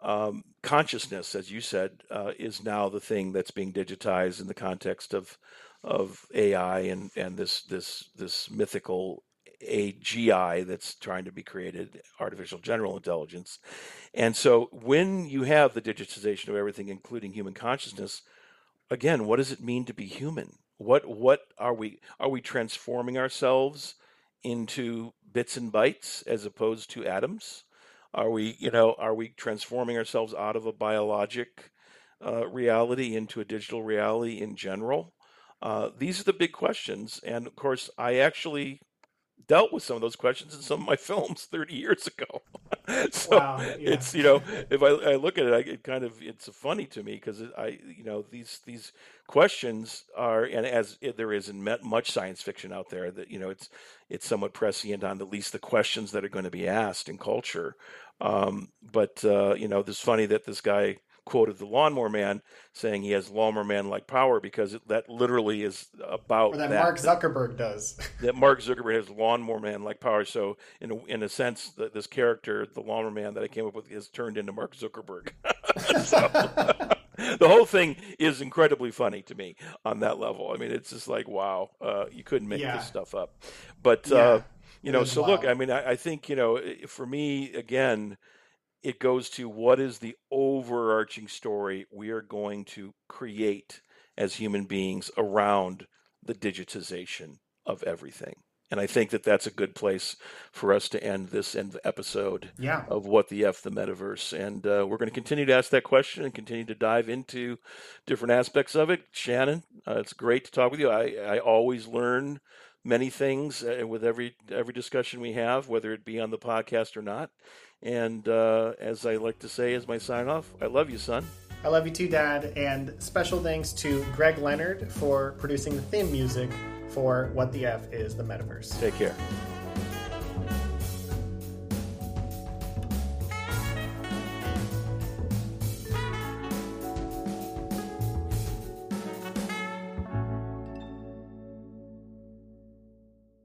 Um, consciousness, as you said, uh, is now the thing that's being digitized in the context of of AI and and this this this mythical AGI that's trying to be created, artificial general intelligence. And so when you have the digitization of everything, including human consciousness, again, what does it mean to be human? What what are we are we transforming ourselves into bits and bytes as opposed to atoms? Are we, you know, are we transforming ourselves out of a biologic uh, reality into a digital reality in general? Uh, these are the big questions, and of course, I actually dealt with some of those questions in some of my [LAUGHS] films 30 years ago. [LAUGHS] so wow, yeah. it's you know if I, I look at it, I, it kind of it's funny to me because I you know these these questions are and as there is in much science fiction out there that you know it's it's somewhat prescient on at least the questions that are going to be asked in culture. Um, but uh, you know, it's funny that this guy quoted the Lawnmower Man saying he has Lawnmower Man like power because it, that literally is about or that, that, Mark Zuckerberg does. [LAUGHS] that Mark Zuckerberg has Lawnmower Man like power. So in a, in a sense, the, this character, the Lawnmower Man that I came up with, is turned into Mark Zuckerberg. [LAUGHS] [LAUGHS] the whole thing is incredibly funny to me on that level. I mean, it's just like wow, uh, you couldn't make yeah. this stuff up. But yeah. uh, You know, so look, I mean, I, I think you know, for me, again, it goes to what is the overarching story we are going to create as human beings around the digitization of everything. And I think that that's a good place for us to end this end episode yeah. of what the F the metaverse. And uh, we're going to continue to ask that question and continue to dive into different aspects of it. Shannon, uh, it's great to talk with you. I, I always learn many things uh, with every every discussion we have, whether it be on the podcast or not. And uh, as I like to say as my sign off, I love you, son. I love you too, Dad. And special thanks to Greg Leonard for producing the theme music for What the F is the Metaverse. Take care.